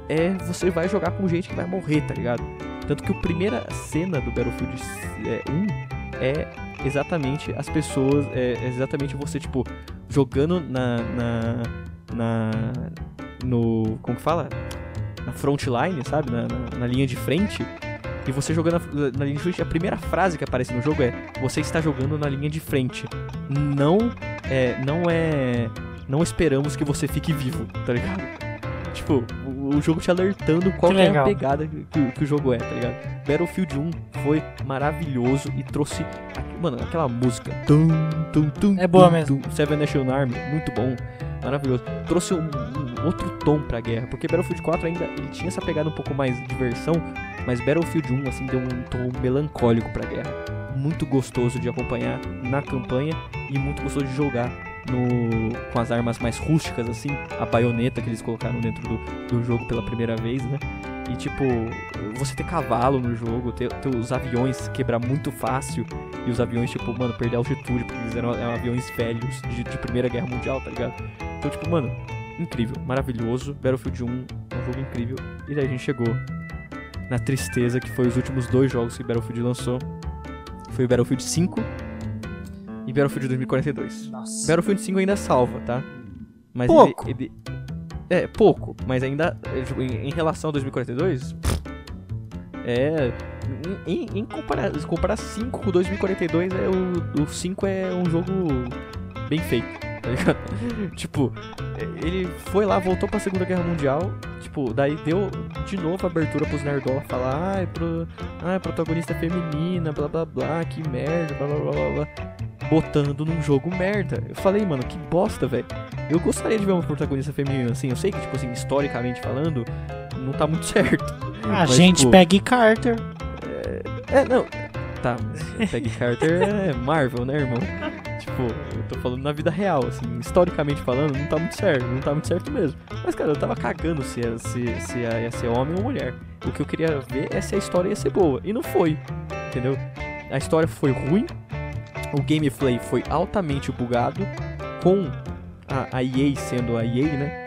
é você vai jogar com gente que vai morrer, tá ligado? Tanto que a primeira cena do Battlefield é, 1 é exatamente as pessoas, é exatamente você, tipo, jogando na. na. na no. como que fala? Na frontline, sabe? Na, na, na linha de frente. E você jogando na, na linha de frente, a primeira frase que aparece no jogo é: Você está jogando na linha de frente. Não é. Não é. Não esperamos que você fique vivo, tá ligado? Tipo, o, o jogo te alertando qual é a pegada que, que- que o jogo é, tá ligado? Battlefield 1 foi maravilhoso e trouxe. Mano, aquela música. Tum, tum, tum, É boa tum, mesmo. tum, Seven Nation Army, muito bom. Maravilhoso. Trouxe um, um outro tom pra guerra. Porque Battlefield 4 ainda ele tinha essa pegada um pouco mais de diversão. Mas Battlefield 1, assim, deu um tom melancólico pra guerra. Muito gostoso de acompanhar na campanha e muito gostoso de jogar no, com as armas mais rústicas, assim. A baioneta que eles colocaram dentro do, do jogo pela primeira vez, né? E tipo, você ter cavalo no jogo, ter, ter os aviões quebrar muito fácil. E os aviões, tipo, mano, perder altitude, porque eles eram, eram aviões velhos de, de Primeira Guerra Mundial, tá ligado? Então, tipo, mano, incrível, maravilhoso. Battlefield 1 é um jogo incrível. E daí a gente chegou na tristeza que foi os últimos dois jogos que Battlefield lançou. Foi o Battlefield 5 e Battlefield 2042. Nossa. Battlefield 5 ainda salva, tá? Mas Pouco. Ele, ele- é, pouco, mas ainda em, relação a 2042, é em, em, em comparar, comparar 5 com 2042, é o, o 5 é um jogo bem feito, tá ligado? tipo, é, ele foi lá, voltou pra Segunda Guerra Mundial, tipo, daí deu de novo abertura pros nerdola falar, ai, pro, ai, protagonista feminina, blá blá blá, que merda, blá blá blá blá botando num jogo merda. Eu falei, mano, que bosta, velho. Eu gostaria de ver uma protagonista feminina assim. Eu sei que, tipo assim, historicamente falando, não tá muito certo. A Mas, gente tipo, Peggy Carter. É, não. Tá, mas Peggy Carter é Marvel, né, irmão? Tipo, eu tô falando na vida real, assim, historicamente falando, não tá muito certo, não tá muito certo mesmo. Mas, cara, eu tava cagando se ia, se, se ia ser homem ou mulher. O que eu queria ver é se a história ia ser boa. E não foi, entendeu? a história foi ruim, o gameplay foi altamente bugado, com a, a EA sendo a EA, né?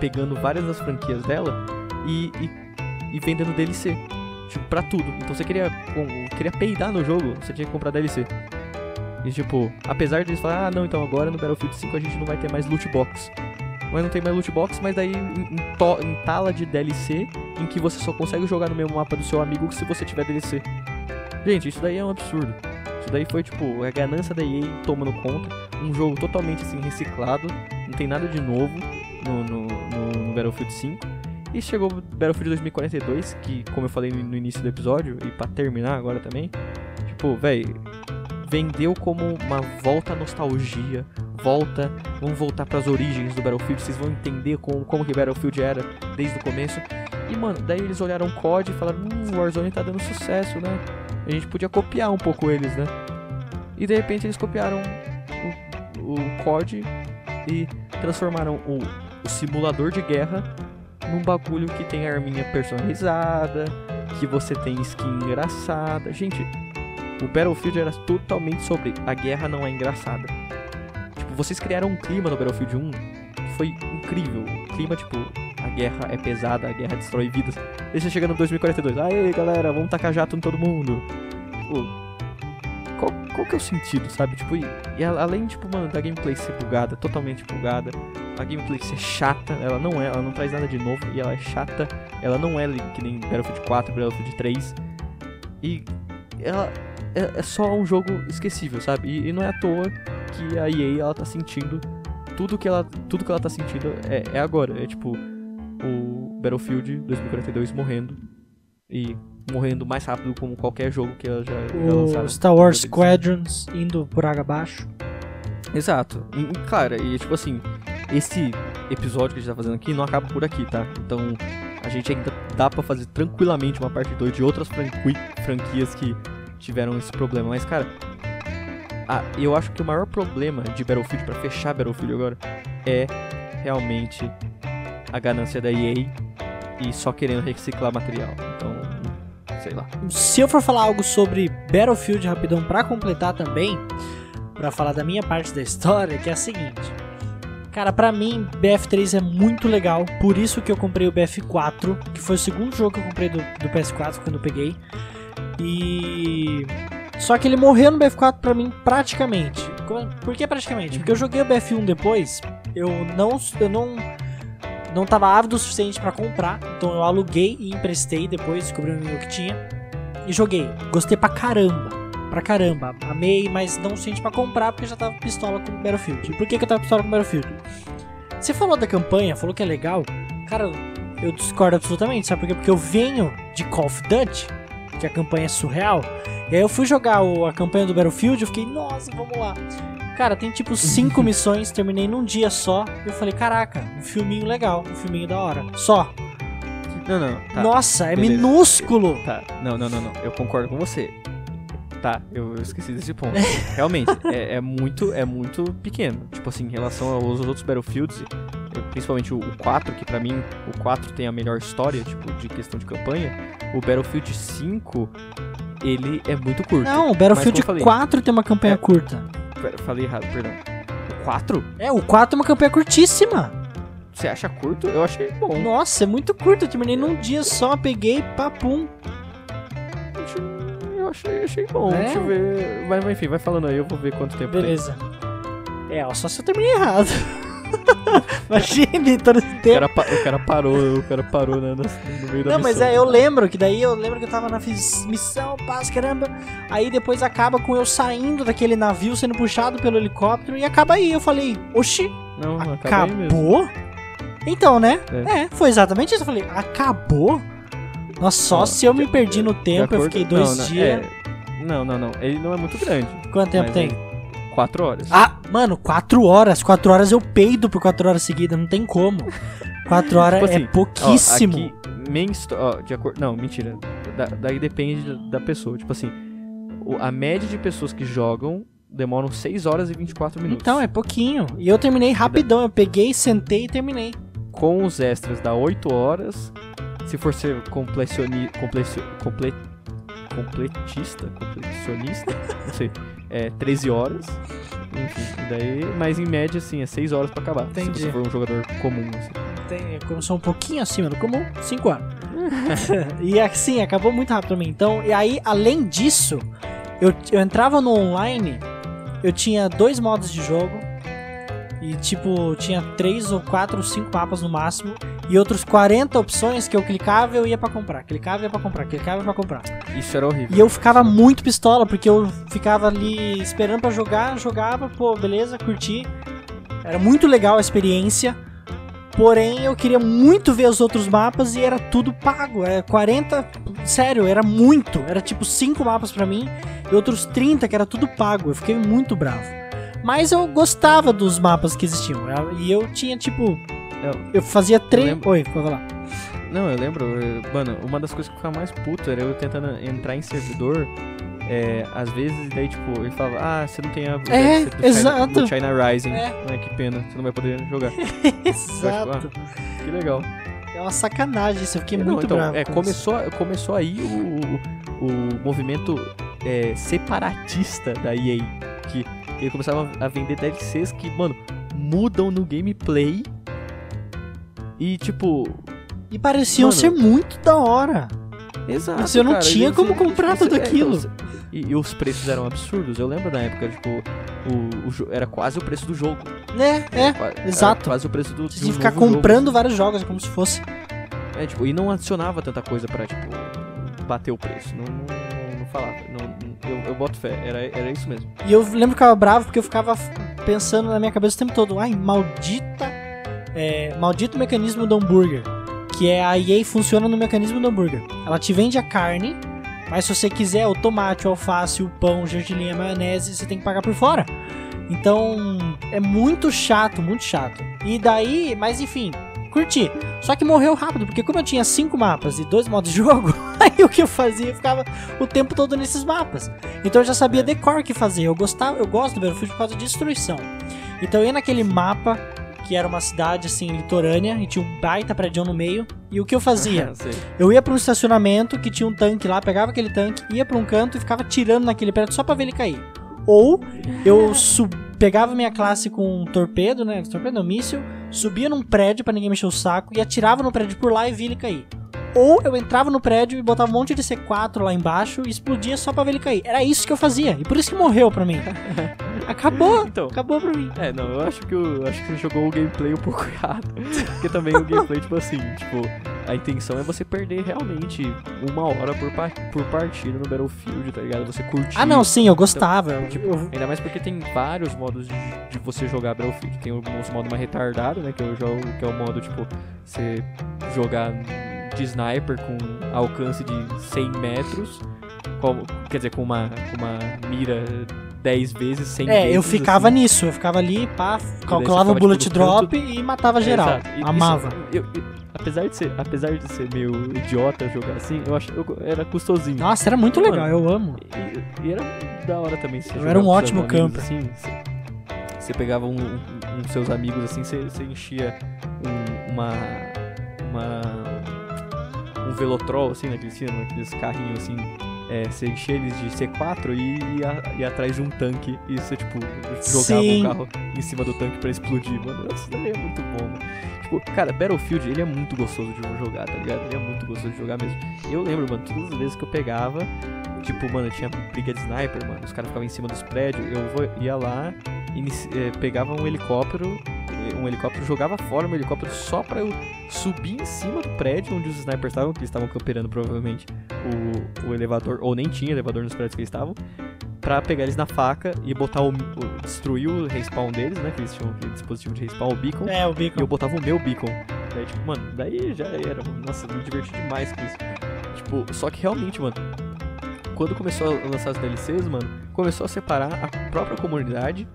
Pegando várias das franquias dela e, e, e vendendo DLC. Tipo, pra tudo. Então você queria, queria peidar no jogo, você tinha que comprar DLC. E tipo, apesar de eles falarem, ah não, então agora no Battlefield 5 a gente não vai ter mais loot box. Mas não tem mais loot box, mas daí entala de DLC em que você só consegue jogar no mesmo mapa do seu amigo se você tiver DLC. Gente, isso daí é um absurdo. Isso daí foi tipo a ganância da EA tomando conta. Um jogo totalmente assim reciclado, não tem nada de novo no, no, no, no Battlefield 5. E chegou Battlefield 2042, que como eu falei no início do episódio, e para terminar agora também, tipo, velho, vendeu como uma volta à nostalgia, volta, vamos voltar para as origens do Battlefield, vocês vão entender como, como que Battlefield era desde o começo. E mano, daí eles olharam o COD e falaram, hum, Warzone tá dando sucesso, né? A gente podia copiar um pouco eles, né? E de repente eles copiaram o, o COD e transformaram o, o simulador de guerra num bagulho que tem arminha personalizada, que você tem skin engraçada. Gente, o Battlefield era totalmente sobre a guerra não é engraçada. Tipo, vocês criaram um clima no Battlefield 1 que foi incrível. O clima, tipo, a guerra é pesada, a guerra destrói vidas. E você chega no 2042, aê galera, vamos tacar jato em todo mundo. Tipo, qual, qual que é o sentido, sabe? Tipo, e, e além, tipo, mano, da gameplay ser bugada, totalmente bugada, a gameplay ser chata, ela não é, ela não traz nada de novo e ela é chata, ela não é que nem Battlefield 4, Battlefield 3. E ela é, é só um jogo esquecível, sabe? E, e, não é à toa que a EA ela tá sentindo tudo que ela, tudo que ela tá sentindo é, é agora. É tipo o Battlefield 2042 morrendo e morrendo mais rápido como qualquer jogo que ela já, já lançaram. O Star Wars Squadrons indo por água abaixo. Exato. E, cara, e tipo assim, esse episódio que a gente tá fazendo aqui não acaba por aqui, tá? Então a gente ainda dá para fazer tranquilamente uma parte 2 de outras franquias que tiveram esse problema. Mas, cara, a, eu acho que o maior problema de Battlefield, para fechar Battlefield agora, é realmente a ganância da EA e só querendo reciclar material. Então, sei lá. Se eu for falar algo sobre Battlefield rapidão para completar também, para falar da minha parte da história, que é a seguinte. Cara, para mim, BF3 é muito legal, por isso que eu comprei o BF4, que foi o segundo jogo que eu comprei do, do PS4 quando eu peguei. E. Só que ele morreu no BF4 pra mim praticamente. Por que praticamente? Porque eu joguei o BF1 depois, eu não. Eu não. Não tava ávido o suficiente para comprar, então eu aluguei e emprestei depois, descobri o que tinha. E joguei. Gostei pra caramba. Pra caramba. Amei, mas não o suficiente pra comprar porque eu já tava pistola com Battlefield. E por que, que eu tava pistola com Battlefield? Você falou da campanha, falou que é legal. Cara, eu discordo absolutamente, sabe por quê? Porque eu venho de Call of Duty que a campanha é surreal. E aí eu fui jogar o, a campanha do Battlefield, eu fiquei, nossa, vamos lá. Cara, tem tipo cinco missões, terminei num dia só. Eu falei, caraca, um filminho legal, um filminho da hora. Só. Não, não. Tá, nossa, é beleza. minúsculo. Tá, não, não, não, não. Eu concordo com você. Tá, eu, eu esqueci desse ponto. Realmente, é, é, muito, é muito pequeno. Tipo assim, em relação aos outros Battlefields, principalmente o, 4, que para mim o 4 tem a melhor história, tipo, de questão de campanha, o Battlefield 5, ele é muito curto. Não, o Battlefield falei, 4 tem uma campanha é, curta. Falei errado, perdão. O 4? É, o 4 é uma campanha curtíssima. Você acha curto? Eu achei bom. Nossa, é muito curto. Eu terminei num dia só, peguei, papum. Eu achei, achei bom. É? Deixa eu ver. Mas enfim, vai falando aí, eu vou ver quanto tempo Beleza. Tem. É, só se eu terminei errado. Imagine todo esse tempo. O cara, o cara parou, o cara parou né, no, no meio da Não, missão. mas é, eu lembro que daí eu lembro que eu tava na missão, paz, caramba. Aí depois acaba com eu saindo daquele navio, sendo puxado pelo helicóptero e acaba aí. Eu falei, oxi, Não, acabou? Então, né? É. é. foi exatamente isso. Eu falei, acabou? Nossa, só se eu me perdi no tempo, eu fiquei dois não, dias. É... Não, não, não. Ele não é muito grande. Quanto tempo tem? É 4 horas. Ah, mano, 4 horas. 4 horas eu peido por 4 horas seguidas, não tem como. 4 horas tipo assim, é pouquíssimo. Ó, aqui, ó, de acordo. Não, mentira. Da, daí depende da, da pessoa. Tipo assim, a média de pessoas que jogam demoram 6 horas e 24 minutos. Então, é pouquinho. E eu terminei rapidão. Eu peguei, sentei e terminei. Com os extras dá 8 horas. Se for ser complecioni, compleci, comple, completista, completionista, não sei, é 13 horas. Enfim, daí, mas em média, assim, é 6 horas pra acabar. Entendi. Se você for um jogador comum, assim. Tem, começou um pouquinho acima do comum, 5 horas. e assim, acabou muito rápido pra mim. Então, e aí, além disso, eu, eu entrava no online, eu tinha dois modos de jogo. E tipo, tinha três ou quatro ou cinco mapas no máximo. E outros 40 opções que eu clicava e eu ia pra comprar. Clicava e ia pra comprar, clicava e ia pra comprar. Isso era horrível. E eu ficava muito pistola, porque eu ficava ali esperando pra jogar, jogava, pô, beleza, curti. Era muito legal a experiência. Porém, eu queria muito ver os outros mapas e era tudo pago. É 40, sério, era muito. Era tipo 5 mapas pra mim e outros 30 que era tudo pago. Eu fiquei muito bravo. Mas eu gostava dos mapas que existiam. E eu tinha tipo, Eu- eu fazia três. lembro- Oi, pode falar. Não, eu lembro, eh, mano, uma das coisas que eu ficava mais puto era eu tentando entrar em servidor. É, às vezes, daí, tipo, ele falava, ah, você não tem a É, do China, exato. do China Rising. É. Ah, que pena, você não vai poder jogar. ah, Exato. Que legal. É uma sacanagem isso. Eu fiquei Não, muito então, bravo. é, com começou, começou aí o, o movimento é, separatista da EA. Que ele começava a vender DLCs que, mano, mudam no gameplay. E, tipo. E pareciam Mano, ser muito da hora. Exato. Mas eu não cara, tinha como você- comprar você- tudo é, aquilo. então, e, e os preços eram absurdos. Eu lembro na época, tipo, o, o era quase o preço do jogo. É, é. Qua- era exato. quase o preço do. Você tinha que ficar novo jogo, comprando vários jogos, como se fosse. assim. É, tipo, e não adicionava tanta coisa pra, tipo, bater o preço. Não, não, não falava. Não, eu, eu boto fé. Era, era isso mesmo. E eu lembro que eu ficava bravo porque eu ficava pensando na minha cabeça o tempo todo, ai, maldita. É, maldito mecanismo do hambúrguer. Que é a EA funciona no mecanismo do hambúrguer. Ela te vende a carne, mas se você quiser o tomate, o alface, o pão, o gergelim, a maionese, você tem que pagar por fora. Então é muito chato, muito chato. E daí, mas enfim, curti. Só que morreu rápido, porque como eu tinha cinco mapas e dois modos de jogo, aí o que eu fazia? Eu ficava o tempo todo nesses mapas. Então eu já sabia decor o que fazer. Eu gostava, eu gosto do Battlefield por causa de destruição. Então eu ia naquele mapa que era uma cidade assim litorânea e tinha um baita prédio no meio. E o que eu fazia? Eu ia pra um estacionamento que tinha um tanque lá, pegava aquele tanque, ia pra um canto e ficava tirando naquele prédio só pra ver ele cair. Ou eu sub- pegava minha classe com um torpedo, né? Torpedo não, míssil, subia num prédio pra ninguém mexer o saco e atirava no prédio por lá e via ele cair. Ou eu entrava no prédio e botava um monte de C4 lá embaixo e explodia só pra ver ele cair. Era isso que eu fazia. E por isso que morreu pra mim. Acabou. Então. Acabou pra mim. É, não, eu acho que eu acho que você jogou o gameplay um pouco errado. Porque também o gameplay, tipo assim, tipo, a intenção é você perder realmente uma hora por, pa- por partida no Battlefield, tá ligado? Você curtir. Ah, não, sim, eu gostava. Eu- Tipo, eu- Ainda mais porque tem vários modos de, de você jogar Battlefield. Tem o modo mais retardado, né? Que o, jogo, que é o modo, tipo, você jogar de sniper com alcance de 100 metros. com- quer dizer, com uma, com uma mira 10 vezes, 100 É, vezes. eu ficava assim. nisso, eu ficava ali, pá, calculava o bullet tipo, drop e matava geral. Exato. E- Amava. isso- eu- eu- apesar, de ser, apesar de ser meio idiota jogar assim, eu acho eu, era custosinho. Nossa, era muito Mano, legal, eu amo. E, e era da hora também. Você Eu era um ótimo camper. Assim, você, você pegava um, um, um dos seus amigos assim, você, você enchia um, uma. uma. Um velotrol, assim, naquele cinema, aqueles carrinhos assim. É, eles de C4 e ia, atrás de um tanque e você, tipo, jogava o carro em cima do tanque pra explodir, mano. Isso daí é muito bom, mano. Tipo, cara, Battlefield, ele é muito gostoso de jogar, tá ligado? Ele é muito gostoso de jogar mesmo. Eu lembro, mano, todas as vezes que eu pegava, tipo, mano, tinha briga de sniper, mano, os caras ficavam em cima dos prédios, eu ia lá, inici- eh, pegava um helicóptero, um helicóptero, jogava fora um helicóptero só pra eu subir em cima do prédio onde os snipers estavam, que eles estavam camperando provavelmente o, o elevador, ou nem tinha elevador nos prédios que eles estavam, pra pegar eles na faca e botar o, o- destruir o respawn deles, né, que eles tinham aquele dispositivo de respawn, o beacon, É, o e Beacon. eu botava o meu beacon. Daí, tipo, mano, daí já era, mano. Nossa, me diverti demais com isso. Tipo, só que realmente, mano, quando começou a lançar as DLCs, mano, começou a separar a própria comunidade,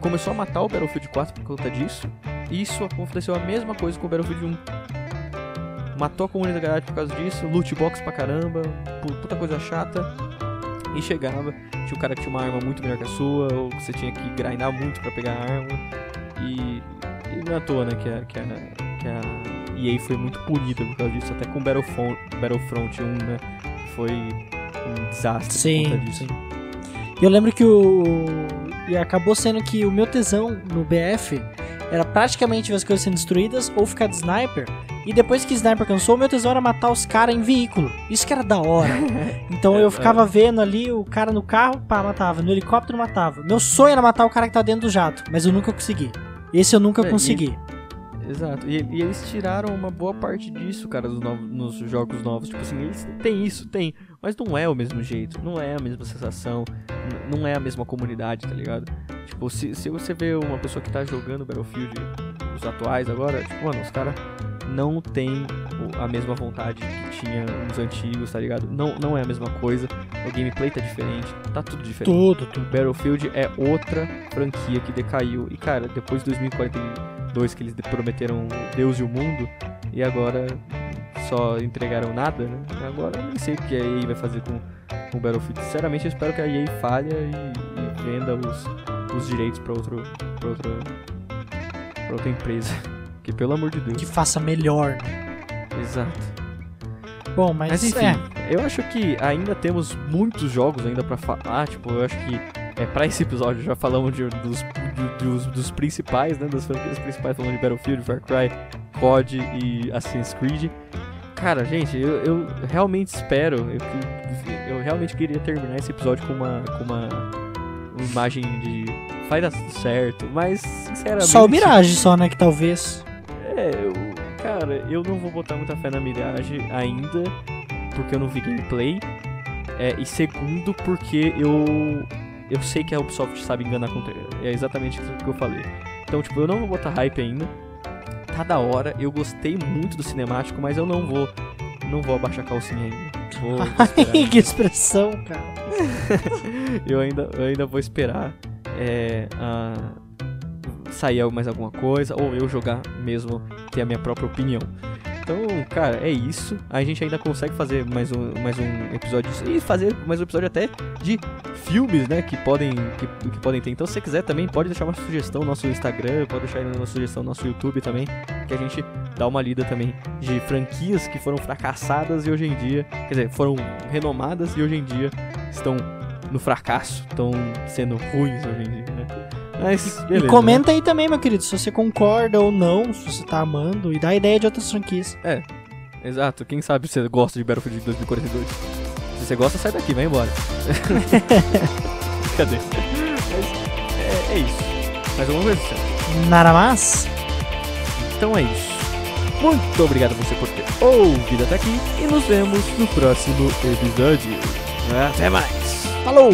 começou a matar o Battlefield 4 por conta disso. E isso aconteceu a mesma coisa com o Battlefield 1. Matou a comunidade por causa disso, loot box pra caramba, pu- puta coisa chata. E chegava, tinha um cara que tinha uma arma muito melhor que a sua, ou que você tinha que grindar muito pra pegar a arma. E, e não é à toa, né, que a, que, a, que a EA foi muito punida por causa disso, até com Battlefront, Battlefront 1, né, foi um desastre por Sim, conta disso. sim. Eu lembro que o. E acabou sendo que o meu tesão no BF era praticamente ver as coisas sendo destruídas ou ficar de sniper. E depois que sniper cansou, o meu tesão era matar os caras em veículo. Isso que era da hora. Então eu ficava vendo ali o cara no carro, pá, matava. No helicóptero, matava. Meu sonho era matar o cara que tá dentro do jato, mas eu nunca consegui. Esse eu nunca É, e- consegui. Exato. E, e eles tiraram uma boa parte disso, cara, dos novos- nos jogos novos. Tipo assim, eles têm isso, tem. Mas não é o mesmo jeito. Não é a mesma sensação. Não é a mesma comunidade, tá ligado? Tipo, se, se você vê uma pessoa que tá jogando Battlefield, os atuais agora, tipo, mano, os caras não tem a mesma vontade que tinha os antigos, tá ligado? Não, não é a mesma coisa. O gameplay tá diferente. Tá tudo diferente. Tudo, tudo. Battlefield é outra franquia que decaiu. E cara, depois de 2042 que eles prometeram Deus e o mundo, e agora só entregaram nada, né? Agora eu nem sei o que a EA vai fazer com com o Battlefield. Sinceramente, eu espero que a EA falha e, e venda os, os direitos pra, outro, pra, outra, pra outra empresa. Que pelo amor de Deus. Que faça melhor, né? Exato. Bom, mas, Mas enfim, é. eu acho que ainda temos muitos jogos ainda pra falar. Tipo, eu acho que é, pra esse episódio já falamos de- dos, de- dos, dos principais, né? Das franquias principais, falando de Battlefield, Far Cry, COD e Assassin's Creed. Cara, gente, eu, eu realmente espero. Eu, eu realmente queria terminar esse episódio com uma, com uma, uma imagem de. Vai dar tudo certo, mas sinceramente. Só o Mirage, só, né? Que talvez. É, eu, cara, eu não vou botar muita fé na Mirage ainda, porque eu não vi gameplay. É, e segundo, porque eu eu sei que a Ubisoft sabe enganar contra É exatamente isso que eu falei. Então, tipo, eu não vou botar hype ainda. Tá da hora, eu gostei muito do cinemático, mas eu não vou não vou abaixar a calcinha ainda. Vou, vou esperar. que expressão, cara. eu ainda eu ainda vou esperar é, a- sair mais alguma coisa ou eu jogar mesmo ter a minha própria opinião. Então, cara, é isso. A gente ainda consegue fazer mais um, mais um episódio disso. e fazer mais um episódio até de filmes, né, que podem que, que podem ter. Então, se você quiser também pode deixar uma sugestão no nosso Instagram, pode deixar uma sugestão no nosso YouTube também, que a gente dá uma lida também de franquias que foram fracassadas e hoje em dia, quer dizer, foram renomadas e hoje em dia estão no fracasso, estão sendo ruins hoje em dia, né? Mas, beleza, e comenta aí também, meu querido, se você concorda ou não, se você tá amando, e dá ideia de outras franquias. né? Exato, quem sabe você gosta de Battlefield 2042. Se você gosta, sai daqui, vai embora. Cadê? Mas é, é isso. Mais alguma coisa? Nada mais? Então é isso. Muito obrigado a você por ter ouvido até aqui e nos vemos no próximo episódio. Até mais! Falou!